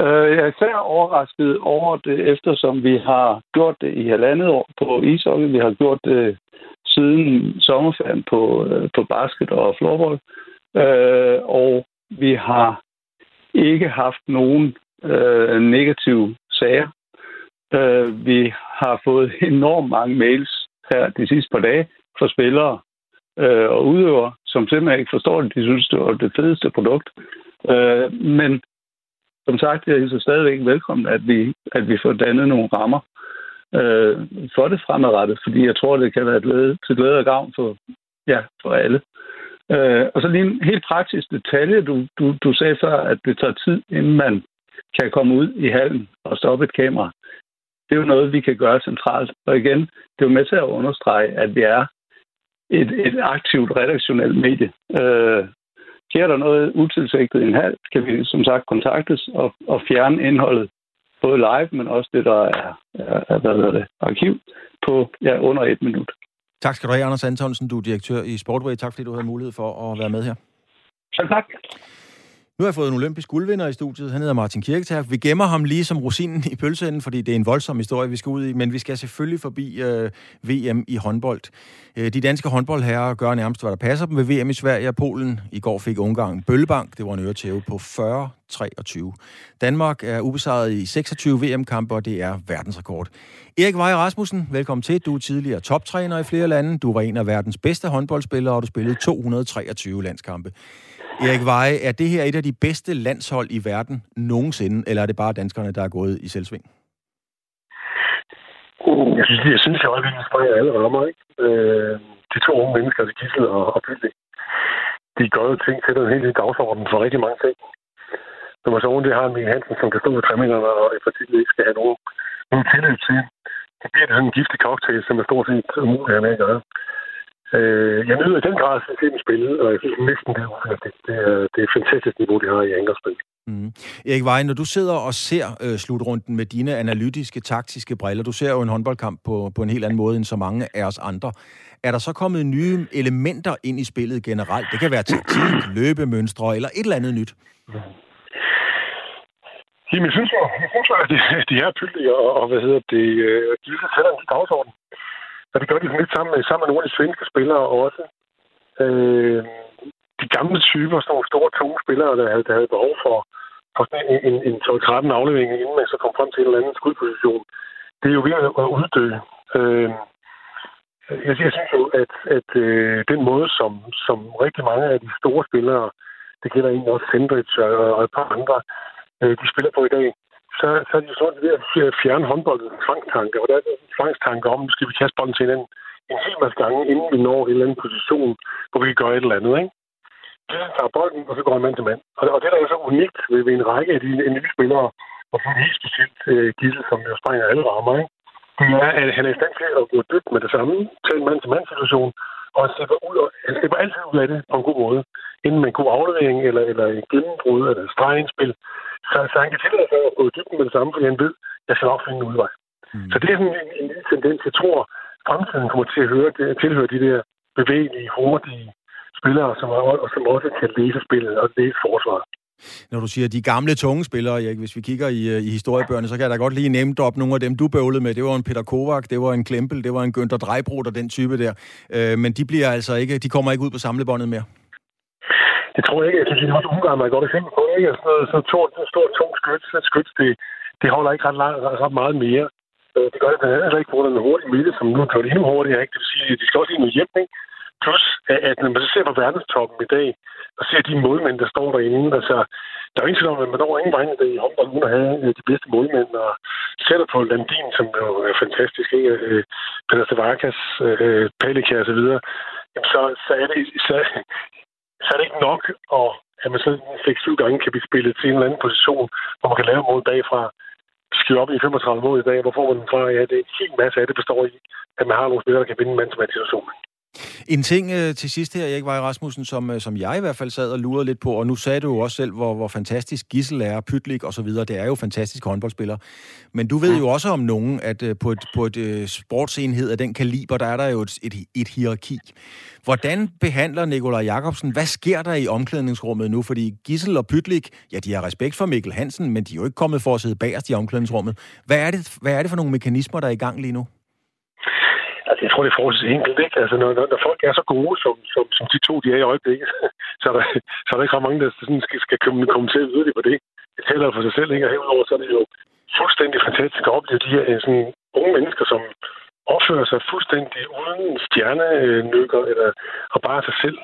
Øh, jeg er især overrasket over det, eftersom vi har gjort det i halvandet år på ishockey. Vi har gjort det siden sommerferien på, øh, på basket og floorball. Øh, og vi har ikke haft nogen øh, negative sager. Øh, vi har fået enormt mange mails her de sidste par dage fra spillere øh, og udøvere, som simpelthen ikke forstår det. De synes, det var det fedeste produkt. Øh, men som sagt, jeg hilser stadigvæk velkommen, at vi, at vi får dannet nogle rammer øh, for det fremadrettet, fordi jeg tror, det kan være glæde, til glæde og gavn for, ja, for alle. Øh, og så lige en helt praktisk detalje. Du, du, du sagde før, at det tager tid, inden man kan komme ud i hallen og stoppe et kamera. Det er jo noget, vi kan gøre centralt. Og igen, det er jo med til at understrege, at vi er et, et aktivt redaktionelt medie. Øh, sker der noget utilsigtet i en halv, kan vi som sagt kontaktes og, og fjerne indholdet både live, men også det, der er, er, hvad er det, arkiv på ja, under et minut. Tak skal du have, Anders Antonsen. Du er direktør i Sportway. Tak fordi du havde mulighed for at være med her. Selv tak. Nu har jeg fået en olympisk guldvinder i studiet. Han hedder Martin Kirketær. Vi gemmer ham lige som rosinen i pølseenden, fordi det er en voldsom historie, vi skal ud i. Men vi skal selvfølgelig forbi øh, VM i håndbold. Øh, de danske håndboldherrer gør nærmest, hvad der passer dem ved VM i Sverige og Polen. I går fik Ungarn Bøllebank. Det var en øretæve på 40-23. Danmark er ubesejret i 26 VM-kampe, og det er verdensrekord. Erik Vej Rasmussen, velkommen til. Du er tidligere toptræner i flere lande. Du var en af verdens bedste håndboldspillere, og du spillede 223 landskampe. Erik Veje, er det her et af de bedste landshold i verden nogensinde, eller er det bare danskerne, der er gået i selvsving? Uh, jeg synes, jeg synes, jeg øjeblikket springer alle rammer, ikke? Øh, de to unge mennesker, det Gissel og, og Pylde, de gør jo ting, til en helt dagsorden for rigtig mange ting. Når man så oven det har en Hansen, som kan stå ved træmingerne, og i princippet ikke skal have nogen, nogen tillid til, så bliver det sådan en giftig cocktail, som er stort set umuligt at med at gøre. Øh, jeg nyder i den grad at se dem spille, og jeg synes næsten, det er, det, det, er, det er et fantastisk niveau, de har i angrebsspil. Mm. Erik Vejen, når du sidder og ser øh, slutrunden med dine analytiske, taktiske briller, du ser jo en håndboldkamp på, på en helt anden måde end så mange af os andre. Er der så kommet nye elementer ind i spillet generelt? Det kan være taktik, løbemønstre eller et eller andet nyt. Jamen, jeg synes jo, jeg synes jo at de, de her pyldige og, og, hvad hedder det, øh, de sætter en dagsorden. Og det gør de lidt sammen med, sammen med nogle af de svenske spillere også. Øh, de gamle typer, sådan nogle store, tunge spillere, der havde, der havde behov for, for sådan en, en, en 12-13 aflevering, inden man så kom frem til en eller anden skudposition. Det er jo ved at uddø. Øh, jeg, jeg synes jo, at, at øh, den måde, som, som rigtig mange af de store spillere, det gælder egentlig også Sendrich og, og et par andre, øh, de spiller på i dag, så, så er de sådan ved at fjerne håndboldens tvangstanke. Og der er en tvangstanke om, skal vi kaste bolden til hinanden en hel masse gange, inden vi når en eller anden position, hvor vi kan gøre et eller andet. Ikke? Det tager bolden, og så går en mand til mand. Og, og det der er jo så unikt ved, ved en række af de nye spillere, og for helt specielt øh, Gissel, som jo springer alle rammer, ikke? det er, at han er i stand til at gå dybt med det samme, til en mand-til-mand-situation, og han slipper, ud, og, han slipper altid ud af det på en god måde. Inden med en god aflevering, eller, eller en gennembrud, eller et stregindspil. Så, så han kan tillade sig at gå i dybden med det samme, fordi han ved, at jeg skal nok finde en udvej. Mm. Så det er sådan en, en lille tendens. Jeg tror, fremtiden kommer til at høre, det, tilhøre de der bevægelige, hurtige spillere, som, og som også kan læse spillet og læse forsvaret. Når du siger de gamle tunge spillere, Erik, hvis vi kigger i, øh, i historiebøgerne, så kan jeg da godt lige nemt op nogle af dem, du bøvlede med. Det var en Peter Kovac, det var en Klempel, det var en Günther Drejbrot og den type der. Øh, men de bliver altså ikke, de kommer ikke ud på samlebåndet mere det tror jeg ikke. Jeg synes, at Ungarn er et godt eksempel på det. Ikke? Altså, sådan noget, sådan stort, stort, tung skyt, skyt det, det holder ikke ret, lang, ret meget mere. Øh, det gør det blandt andet ikke på grund af den hurtige midte, som nu kører endnu hurtigere. Ikke? Det vil sige, at de skal også i noget hjem. Ikke? Plus, at når man så ser på verdenstoppen i dag, og ser de målmænd, der står derinde, altså, der er ingen tvivl om, at man når ingen vegne i håndbold, uden at have øh, de bedste målmænd, og sætter på Landin, som jo er fantastisk, ikke? Øh, Peter Stavakas, øh, Palika og så videre, jamen så, så, er det, så, så er det ikke nok, at, at man sådan 6-7 gange kan blive spillet til en eller anden position, hvor man kan lave mål bagfra. Skal op i 35 mål i dag, hvor får man den fra? Ja, det er en hel masse af det består i, at man har nogle spillere, der kan vinde en mand til situation. En ting øh, til sidst her, Erik Vej Rasmussen, som, øh, som jeg i hvert fald sad og lurede lidt på, og nu sagde du jo også selv, hvor, hvor fantastisk Gissel er, Pytlik og så videre. Det er jo fantastiske håndboldspillere. Men du ved jo også om nogen, at øh, på et, på et øh, sportsenhed af den kaliber, der er der jo et, et, et hierarki. Hvordan behandler Nikolaj Jakobsen? Hvad sker der i omklædningsrummet nu? Fordi Gissel og Pytlik, ja, de har respekt for Mikkel Hansen, men de er jo ikke kommet for at sidde bagerst i omklædningsrummet. Hvad er det, hvad er det for nogle mekanismer, der er i gang lige nu? Altså, jeg tror, det er forholdsvis enkelt, ikke? Altså, når, når, når folk er så gode, som, som, som de to, de er i øjeblikket, så er der, så er der ikke ret mange, der sådan skal, skal kommentere yderligere på det. Det taler for sig selv, ikke? Og herudover, så er det jo fuldstændig fantastisk at opleve de her øh, sådan, unge mennesker, som opfører sig fuldstændig uden stjernenykker eller og bare sig selv.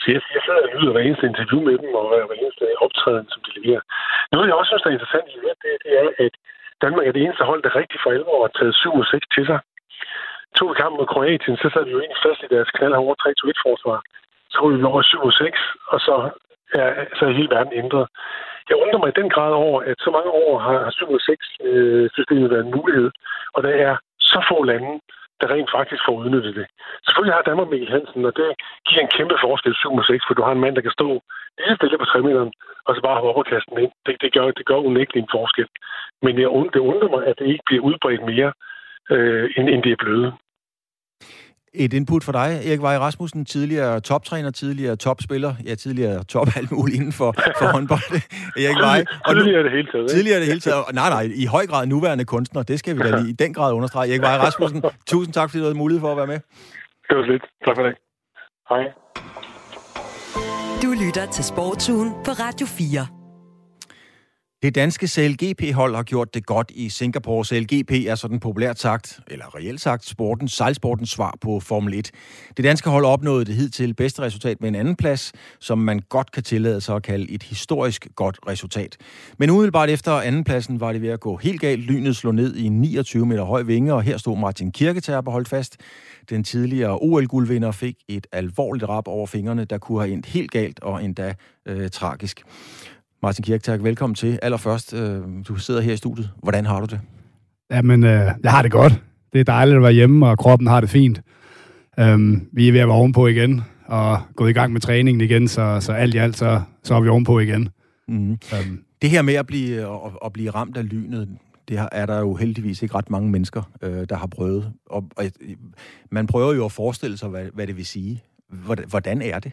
Så jeg, jeg sidder og nyder hver eneste interview med dem, og hver eneste optræden, som de leverer. Noget, jeg også synes, der er interessant i det, det er, at Danmark er det eneste hold, der rigtig for alvor har taget 7 og 6 til sig tog vi kampen mod Kroatien, så sad vi jo egentlig fast i deres knaldhårde 3-2-1-forsvar. Så kunne vi over 7-6, og så er, så er hele verden ændret. Jeg undrer mig i den grad over, at så mange år har, har 7-6-systemet øh, været en mulighed, og der er så få lande, der rent faktisk får udnyttet det. Selvfølgelig har Danmark Mikkel Hansen, og det giver en kæmpe forskel 7-6, for du har en mand, der kan stå lige stille på 3 meter, og så bare hoppe og kaste den ind. Det, det, gør, det gør unægteligt en forskel. Men jeg, det undrer mig, at det ikke bliver udbredt mere, øh, end, end det er blevet. Et input for dig, Erik Vej Rasmussen, tidligere toptræner, tidligere topspiller, ja, tidligere top alt muligt inden for, for håndbold. Erik Vej. Og nu, tidligere det hele taget. Tidligere det hele taget. Nej, nej, i høj grad nuværende kunstner, det skal vi da lige i den grad understrege. Erik Vej Rasmussen, tusind tak, fordi du havde mulighed for at være med. Det var lidt. Tak for det. Hej. Du lytter til Sportsugen på Radio 4. Det danske CLGP-hold har gjort det godt i Singapore. CLGP er sådan populært sagt, eller reelt sagt, sportens, sejlsportens svar på Formel 1. Det danske hold opnåede det hidtil bedste resultat med en anden plads, som man godt kan tillade sig at kalde et historisk godt resultat. Men umiddelbart efter andenpladsen var det ved at gå helt galt. Lynet slog ned i en 29 meter høj vinge, og her stod Martin Kirketerp på holdt fast. Den tidligere OL-guldvinder fik et alvorligt rap over fingrene, der kunne have endt helt galt og endda øh, tragisk. Martin Kirktak, velkommen til. Allerførst, øh, du sidder her i studiet. Hvordan har du det? Jamen, øh, jeg har det godt. Det er dejligt at være hjemme, og kroppen har det fint. Um, vi er ved at være ovenpå igen, og gået i gang med træningen igen, så, så alt i alt, så, så er vi ovenpå igen. Mm. Um, det her med at blive, at, at blive ramt af lynet, det er der jo heldigvis ikke ret mange mennesker, øh, der har prøvet. Og, og, man prøver jo at forestille sig, hvad, hvad det vil sige. Hvordan er det?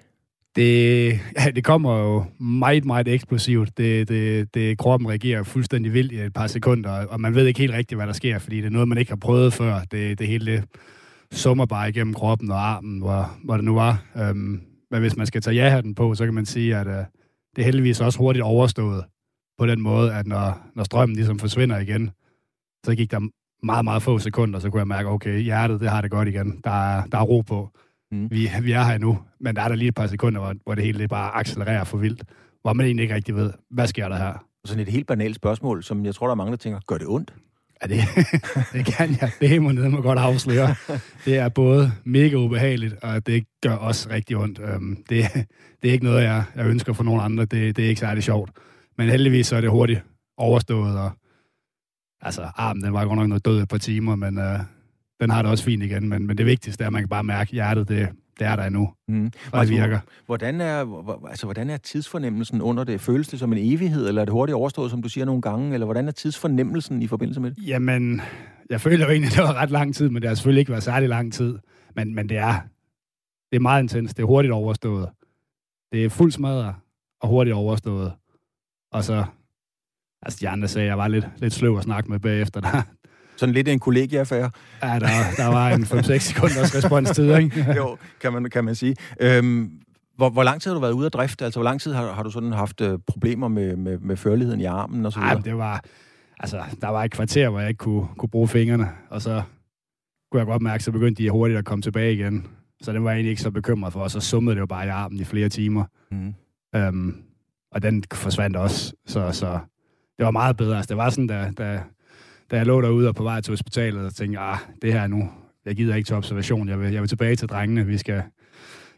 Det, ja, det kommer jo meget, meget eksplosivt. Det, det, det, kroppen reagerer fuldstændig vildt i et par sekunder, og man ved ikke helt rigtigt, hvad der sker, fordi det er noget, man ikke har prøvet før. Det, det hele det summer bare igennem kroppen og armen, hvor, hvor det nu var. Øhm, men hvis man skal tage ja-hatten på, så kan man sige, at øh, det er heldigvis også hurtigt overstået på den måde, at når, når strømmen ligesom forsvinder igen, så gik der meget, meget få sekunder, så kunne jeg mærke, okay, hjertet, det har det godt igen. Der er, der er ro på. Mm. Vi, vi er her nu, men der er der lige et par sekunder, hvor, hvor det hele det bare accelererer for vildt, hvor man egentlig ikke rigtig ved, hvad sker der her. Sådan et helt banalt spørgsmål, som jeg tror, der er mange, der tænker, gør det ondt? Ja, det, det kan jeg. Det må ned må godt afsløre. Det er både mega ubehageligt, og det gør også rigtig ondt. Øhm, det, det er ikke noget, jeg, jeg ønsker for nogen andre. Det, det er ikke særlig sjovt. Men heldigvis så er det hurtigt overstået, og altså, armen den var godt nok noget død et par timer, men uh, den har det også fint igen, men, men det vigtigste er, at man kan bare mærke, at hjertet, det, det er der endnu, mm. og det virker. Hvordan er, altså, hvordan er tidsfornemmelsen under det? Føles det som en evighed, eller er det hurtigt overstået, som du siger nogle gange? Eller hvordan er tidsfornemmelsen i forbindelse med det? Jamen, jeg føler jo egentlig, at det var ret lang tid, men det har selvfølgelig ikke været særlig lang tid. Men, men det er det er meget intens. Det er hurtigt overstået. Det er fuld smadret og hurtigt overstået. Og så, altså de andre sagde, jeg var lidt, lidt sløv at snakke med bagefter. Der, sådan lidt en kollegieaffære. Ja, der, der var en 5-6 sekunders responstid, ikke? jo, kan man, kan man sige. Øhm, Hvor, hvor lang tid har du været ude af drift? Altså, hvor lang tid har, har du sådan haft øh, problemer med, med, med førligheden i armen og så videre? Nej, det var... Altså, der var et kvarter, hvor jeg ikke kunne, kunne bruge fingrene, og så kunne jeg godt mærke, så begyndte de hurtigt at komme tilbage igen. Så det var jeg egentlig ikke så bekymret for, og så summede det jo bare i armen i flere timer. Mm. Øhm, og den forsvandt også, så, så det var meget bedre. Altså, det var sådan, da, da, da jeg lå derude og på vej til hospitalet, og tænkte, ah, det her nu, jeg gider ikke til observation, jeg vil, jeg vil tilbage til drengene, vi skal,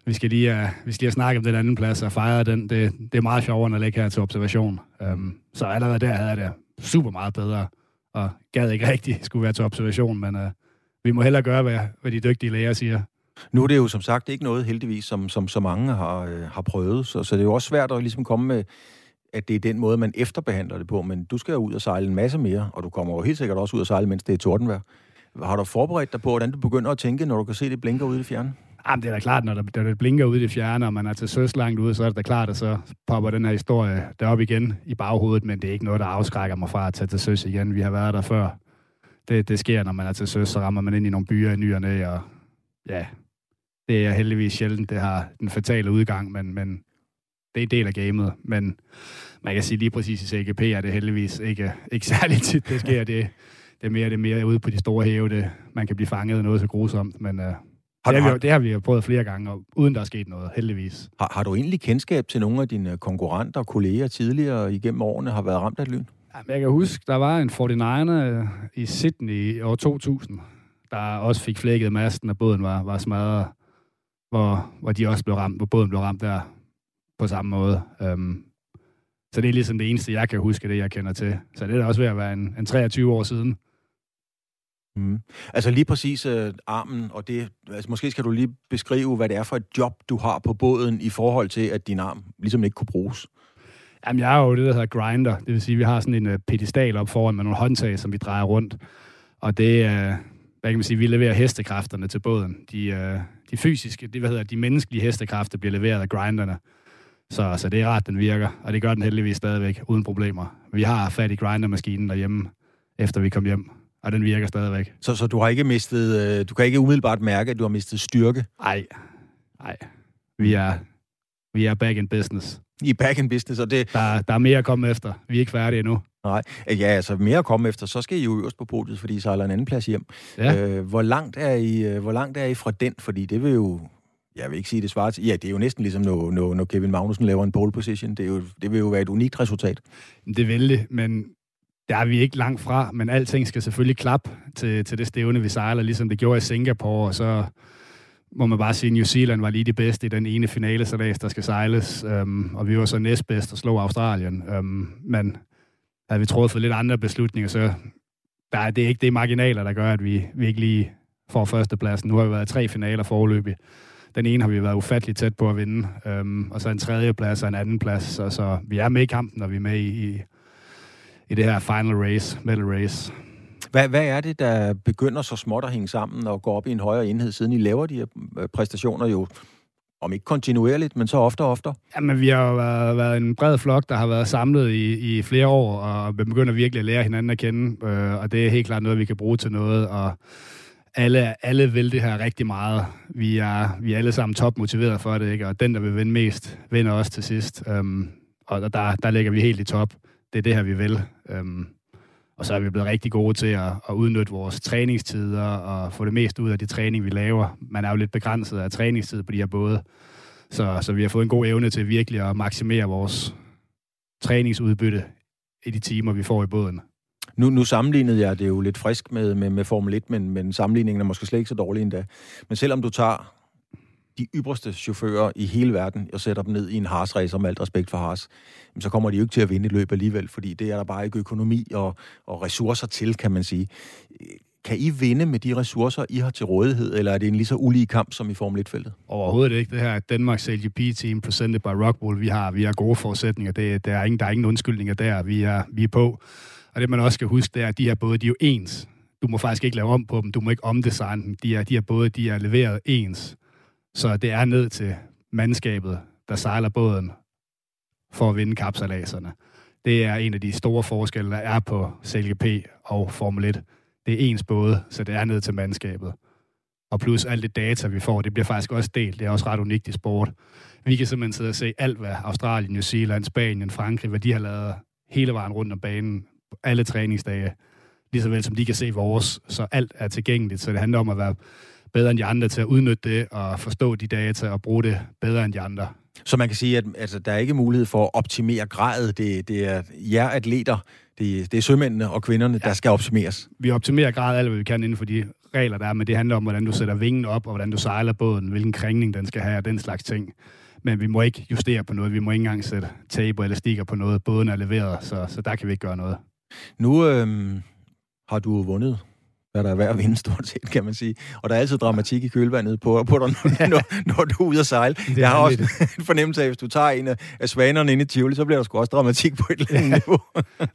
vi skal lige, uh, vi skal lige snakke om den anden plads og fejre den. Det, det er meget sjovere, end at ligge her til observation. Um, så allerede der havde jeg det super meget bedre, og gad ikke rigtig skulle være til observation, men uh, vi må hellere gøre, hvad, hvad de dygtige læger siger. Nu er det jo som sagt ikke noget, heldigvis, som, som så mange har, øh, har prøvet, så, så det er jo også svært at ligesom komme med, at det er den måde, man efterbehandler det på, men du skal jo ud og sejle en masse mere, og du kommer jo helt sikkert også ud og sejle, mens det er tordenvejr. Har du forberedt dig på, hvordan du begynder at tænke, når du kan se, det blinker ude i fjerne? Ah, Jamen, det er da klart, når der, der det blinker ude i det fjerne, og man er til søs langt ude, så er det da klart, at så popper den her historie derop igen i baghovedet, men det er ikke noget, der afskrækker mig fra at tage til søs igen. Vi har været der før. Det, det sker, når man er til søs, så rammer man ind i nogle byer i nyerne, og ja, det er heldigvis sjældent, det har den fatale udgang, men, men det er en del af gamet. Men man kan sige lige præcis i CGP er det heldigvis ikke, ikke særligt tit, det sker. Det, det er mere, det er mere ude på de store hæve, det, man kan blive fanget af noget så grusomt, men uh, har det, har vi, det har vi jo prøvet flere gange, og uden der er sket noget, heldigvis. Har, har du egentlig kendskab til nogle af dine konkurrenter og kolleger tidligere igennem årene har været ramt af lyn? Jamen, jeg kan huske, der var en 49er i Sydney i år 2000, der også fik flækket masten, og båden var, var smadret hvor, hvor de også blev ramt, hvor båden blev ramt der på samme måde. Um, så det er ligesom det eneste, jeg kan huske, det jeg kender til. Så det er da også ved at være en, en 23 år siden. Mm. Altså lige præcis uh, armen, og det, altså måske skal du lige beskrive, hvad det er for et job, du har på båden i forhold til, at din arm ligesom ikke kunne bruges. Jamen, jeg er jo det, der hedder grinder. Det vil sige, at vi har sådan en uh, pedestal op foran med nogle håndtag, som vi drejer rundt. Og det, uh, hvad kan man sige, vi leverer hestekræfterne til båden. De, uh, de fysiske, de, hvad hedder, de menneskelige hestekræfter bliver leveret af grinderne. Så, så det er rart, den virker, og det gør den heldigvis stadigvæk, uden problemer. Vi har fat i grindermaskinen derhjemme, efter vi kom hjem, og den virker stadigvæk. Så, så du har ikke mistet, øh, du kan ikke umiddelbart mærke, at du har mistet styrke? Nej, nej. Vi er, vi er back in business. I back in business, og det... Der, der er mere at komme efter. Vi er ikke færdige endnu. Nej, ja, altså mere at komme efter, så skal I jo øverst på podiet, fordi I sejler en anden plads hjem. Ja. Øh, hvor, langt er I, øh, hvor langt er I fra den? Fordi det vil jo, jeg vil ikke sige det svarer til, ja, det er jo næsten ligesom, når, når, når Kevin Magnussen laver en pole position. Det, er jo, det vil jo være et unikt resultat. Det vil det, men der er vi ikke langt fra, men alting skal selvfølgelig klap til, til det stævne, vi sejler, ligesom det gjorde i Singapore, og så må man bare sige, at New Zealand var lige det bedste i den ene finale, så der skal sejles, Øhm, og vi var så næstbedst og slog Australien. Øhm, men havde vi truffet lidt andre beslutninger, så der er, det er ikke det marginaler, der gør, at vi, vi ikke lige får førstepladsen. Nu har vi været tre finaler forløbig. Den ene har vi været ufatteligt tæt på at vinde, øhm, og så en tredje plads og en anden plads. Så, så vi er med i kampen, og vi er med i, i, i det her final race, medal race. Hvad, hvad er det, der begynder så småt at hænge sammen og gå op i en højere enhed, siden I laver de her øh, præstationer jo om ikke kontinuerligt, men så ofte og ofte? Jamen, vi har jo været, været en bred flok, der har været samlet i, i flere år, og vi begynder virkelig at lære hinanden at kende, øh, og det er helt klart noget, vi kan bruge til noget, og alle, alle vil det her rigtig meget. Vi er, vi er alle sammen topmotiveret for det, ikke? og den, der vil vinde mest, vinder også til sidst. Øhm, og der, der ligger vi helt i top. Det er det her, vi vil. Øhm, og så er vi blevet rigtig gode til at, at udnytte vores træningstider og få det mest ud af de træning, vi laver. Man er jo lidt begrænset af træningstid på de her både. Så, så vi har fået en god evne til virkelig at maksimere vores træningsudbytte i de timer, vi får i båden. Nu, nu sammenlignede jeg det jo lidt frisk med, med, med Formel 1, men, men sammenligningen er måske slet ikke så dårlig endda. Men selvom du tager de ypperste chauffører i hele verden og sætter dem ned i en Haas-racer med alt respekt for Haas, så kommer de jo ikke til at vinde et løb alligevel, fordi det er der bare ikke økonomi og, og ressourcer til, kan man sige. Kan I vinde med de ressourcer, I har til rådighed, eller er det en lige så ulige kamp som i Formel 1-feltet? Overhovedet ikke. Det her Danmarks LGP-team, presented by Rockwool, vi har, vi har gode forudsætninger. Det, der, er ingen, der er ingen undskyldninger der. Vi er, vi er på. Og det, man også skal huske, det er, at de her både, de er jo ens. Du må faktisk ikke lave om på dem. Du må ikke omdesigne dem. De er, de her både, de er leveret ens. Så det er ned til mandskabet, der sejler båden for at vinde kapsalaserne. Det er en af de store forskelle, der er på CLGP og Formel 1. Det er ens både, så det er ned til mandskabet. Og plus alt det data, vi får, det bliver faktisk også delt. Det er også ret unikt i sport. Vi kan simpelthen sidde og se alt, hvad Australien, New Zealand, Spanien, Frankrig, hvad de har lavet hele vejen rundt om banen, alle træningsdage, lige så vel som de kan se vores. Så alt er tilgængeligt, så det handler om at være bedre end de andre til at udnytte det og forstå de data og bruge det bedre end de andre. Så man kan sige, at altså, der er ikke mulighed for at optimere gradet. Det, det er jer atleter, det, det er sømændene og kvinderne, ja. der skal optimeres. Vi optimerer gradet alt, hvad vi kan inden for de regler, der er, men det handler om, hvordan du sætter vingen op, og hvordan du sejler båden, hvilken kringning den skal have, og den slags ting. Men vi må ikke justere på noget. Vi må ikke engang sætte tape eller stikker på noget. Båden er leveret, så, så der kan vi ikke gøre noget. Nu øhm, har du vundet hvad der er værd at vinde, stort set, kan man sige. Og der er altid dramatik i kølvandet på, på dig, når, når du er ude at sejle. Det jeg har også en fornemmelse af, at hvis du tager en af svanerne ind i Tivoli, så bliver der sgu også dramatik på et eller andet niveau.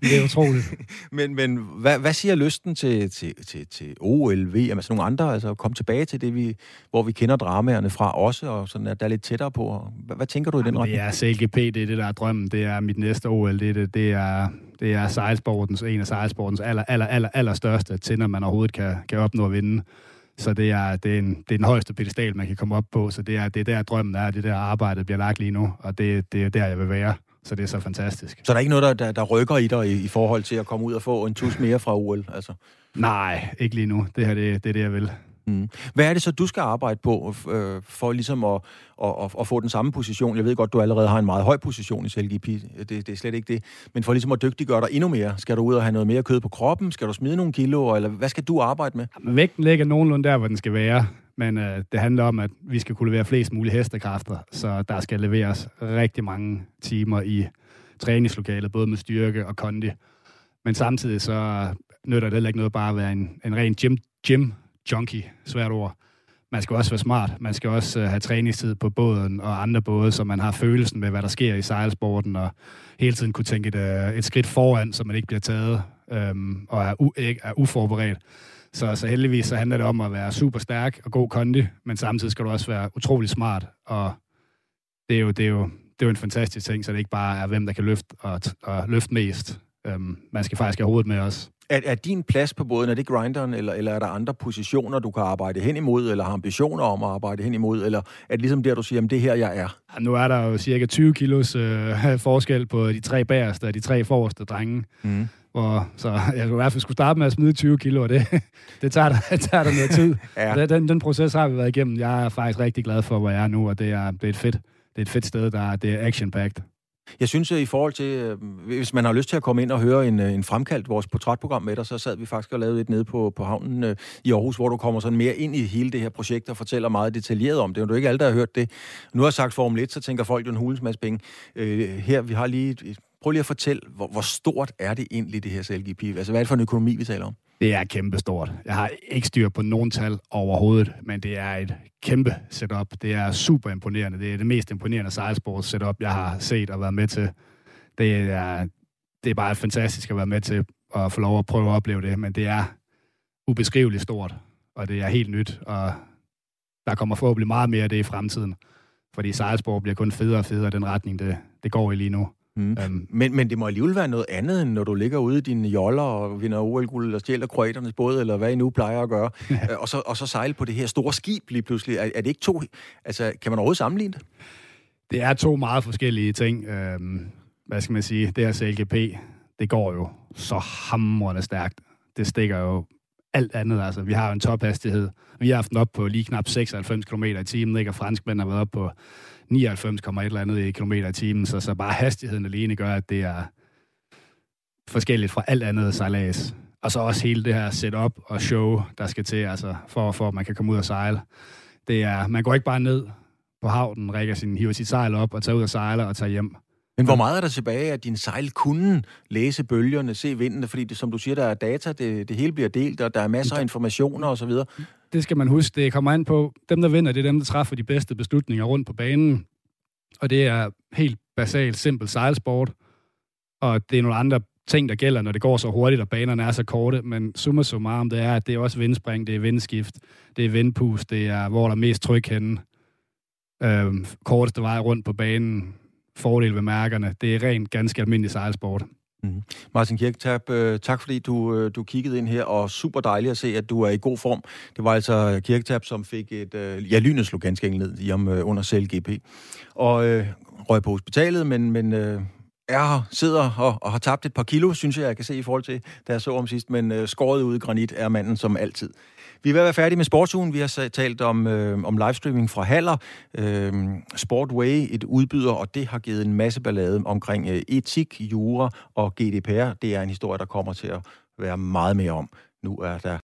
det er utroligt. men men hvad, hvad siger lysten til, til, til, til OL, VM, altså nogle andre, altså komme tilbage til det, vi, hvor vi kender dramaerne fra også, og sådan at der er lidt tættere på. Hvad, hvad tænker du i den retning? Det er CLGP, det er det, der er drømmen. Det er mit næste OL. Det er, det, det er det er sejlsportens, en af sejlsportens aller, aller, aller, aller største tænder, man overhovedet kan, kan opnå at vinde. Så det er, det, er en, det er den højeste pedestal, man kan komme op på. Så det er, det er der drømmen er, det der arbejdet bliver lagt lige nu, og det, det er der, jeg vil være. Så det er så fantastisk. Så der er ikke noget, der, der, der rykker i dig i, i forhold til at komme ud og få en tus mere fra OL? Altså? Nej, ikke lige nu. Det her, det, det er det, jeg vil. Mm. Hvad er det så, du skal arbejde på øh, for ligesom at, at, at, at få den samme position? Jeg ved godt, du allerede har en meget høj position i CLGP. Det, det er slet ikke det. Men for ligesom at dygtiggøre dig endnu mere, skal du ud og have noget mere kød på kroppen? Skal du smide nogle kilo? Eller hvad skal du arbejde med? Jamen, vægten ligger nogenlunde der, hvor den skal være. Men øh, det handler om, at vi skal kunne levere flest mulige hestekræfter. Så der skal leveres rigtig mange timer i træningslokalet, både med styrke og kondi. Men samtidig så nytter det heller ikke noget bare at være en, en ren gym, gym junkie, svært ord. Man skal også være smart. Man skal også uh, have træningstid på båden og andre både, så man har følelsen med, hvad der sker i sejlsporten, og hele tiden kunne tænke et, øh, et skridt foran, så man ikke bliver taget øhm, og er, u- er uforberedt. Så, så heldigvis så handler det om at være super stærk og god kondi, men samtidig skal du også være utrolig smart, og det er jo, det er jo, det er jo en fantastisk ting, så det ikke bare er, hvem der kan løfte og, og løfte mest. Øhm, man skal faktisk have hovedet med også. Er, er din plads på båden, er det grinderen, eller, eller er der andre positioner, du kan arbejde hen imod, eller har ambitioner om at arbejde hen imod, eller er det ligesom der, du siger, at det her, jeg er? Ja, nu er der jo cirka 20 kilos øh, forskel på de tre bagerste og de tre forreste drenge. Mm. Og, så jeg i hvert fald skulle starte med at smide 20 kilo, og det, det, tager, der, det tager der noget tid. ja. den, den proces har vi været igennem. Jeg er faktisk rigtig glad for, hvor jeg er nu, og det er, det er et fedt, det er et fedt sted, der det er action-packed. Jeg synes, at i forhold til, øh, hvis man har lyst til at komme ind og høre en, øh, en fremkaldt vores portrætprogram med dig, så sad vi faktisk og lavede et nede på, på havnen øh, i Aarhus, hvor du kommer sådan mere ind i hele det her projekt og fortæller meget detaljeret om det. Det er ikke alle, der har hørt det. Nu har jeg sagt Formel 1, så tænker folk jo en hulens masse penge. Øh, her, vi har lige... Et, prøv lige at fortælle, hvor, hvor stort er det egentlig, det her CLGP? Altså, hvad er det for en økonomi, vi taler om? Det er kæmpestort. Jeg har ikke styr på nogen tal overhovedet, men det er et kæmpe setup. Det er super imponerende. Det er det mest imponerende sejlsports setup, jeg har set og været med til. Det er, det er bare fantastisk at være med til at få lov at prøve at opleve det, men det er ubeskriveligt stort, og det er helt nyt, og der kommer forhåbentlig meget mere af det i fremtiden, fordi sejlsport bliver kun federe og federe den retning, det, det går i lige nu. Mm. Um, men, men det må alligevel være noget andet, end når du ligger ude i dine joller og vinder OL-guld og stjæler kroaternes båd, eller hvad I nu plejer at gøre, ja. og, så, og så sejle på det her store skib lige pludselig. Er, er det ikke to... Altså, kan man overhovedet sammenligne det? Det er to meget forskellige ting. Øhm, hvad skal man sige? Det her CLGP, det går jo så hamrende stærkt. Det stikker jo alt andet. Altså, vi har jo en tophastighed. Vi har haft den op på lige knap 96 km i timen, ikke? og franskmænd har været op på 99, et eller andet i kilometer i timen, så, så bare hastigheden alene gør, at det er forskelligt fra alt andet sejlads. Og så også hele det her setup og show, der skal til, altså for, for at man kan komme ud og sejle. Det er, man går ikke bare ned på havnen, rækker sin, hiver sit sejl op og tager ud og sejler og tager hjem. Men hvor meget er der tilbage, at din sejl kunne læse bølgerne, se vindene? Fordi det, som du siger, der er data, det, det hele bliver delt, og der er masser af informationer osv. Det skal man huske. Det kommer an på, dem der vinder, det er dem, der træffer de bedste beslutninger rundt på banen. Og det er helt basalt, simpel sejlsport. Og det er nogle andre ting, der gælder, når det går så hurtigt, og banerne er så korte. Men summa summarum, det er, at det er også vindspring, det er vindskift, det er vindpust, det er, hvor der er mest tryk henne. Øhm, korteste vej rundt på banen, fordel ved mærkerne. Det er rent ganske almindelig sejlsport. Mm. Martin Kirketab, øh, tak fordi du, øh, du kiggede ind her, og super dejligt at se, at du er i god form. Det var altså Kirketab, som fik et, øh, ja, lynet slog ganske enkelt ned i om øh, under CLGP, og øh, røg på hospitalet, men, men øh, er her, sidder og, og har tabt et par kilo, synes jeg, jeg kan se i forhold til, da jeg så om sidst, men øh, skåret ud i granit er manden som altid. Vi er ved at være færdige med sportsugen. Vi har talt om, øh, om livestreaming fra Haller, øh, Sportway, et udbyder, og det har givet en masse ballade omkring øh, etik, jura og GDPR. Det er en historie, der kommer til at være meget mere om. Nu er der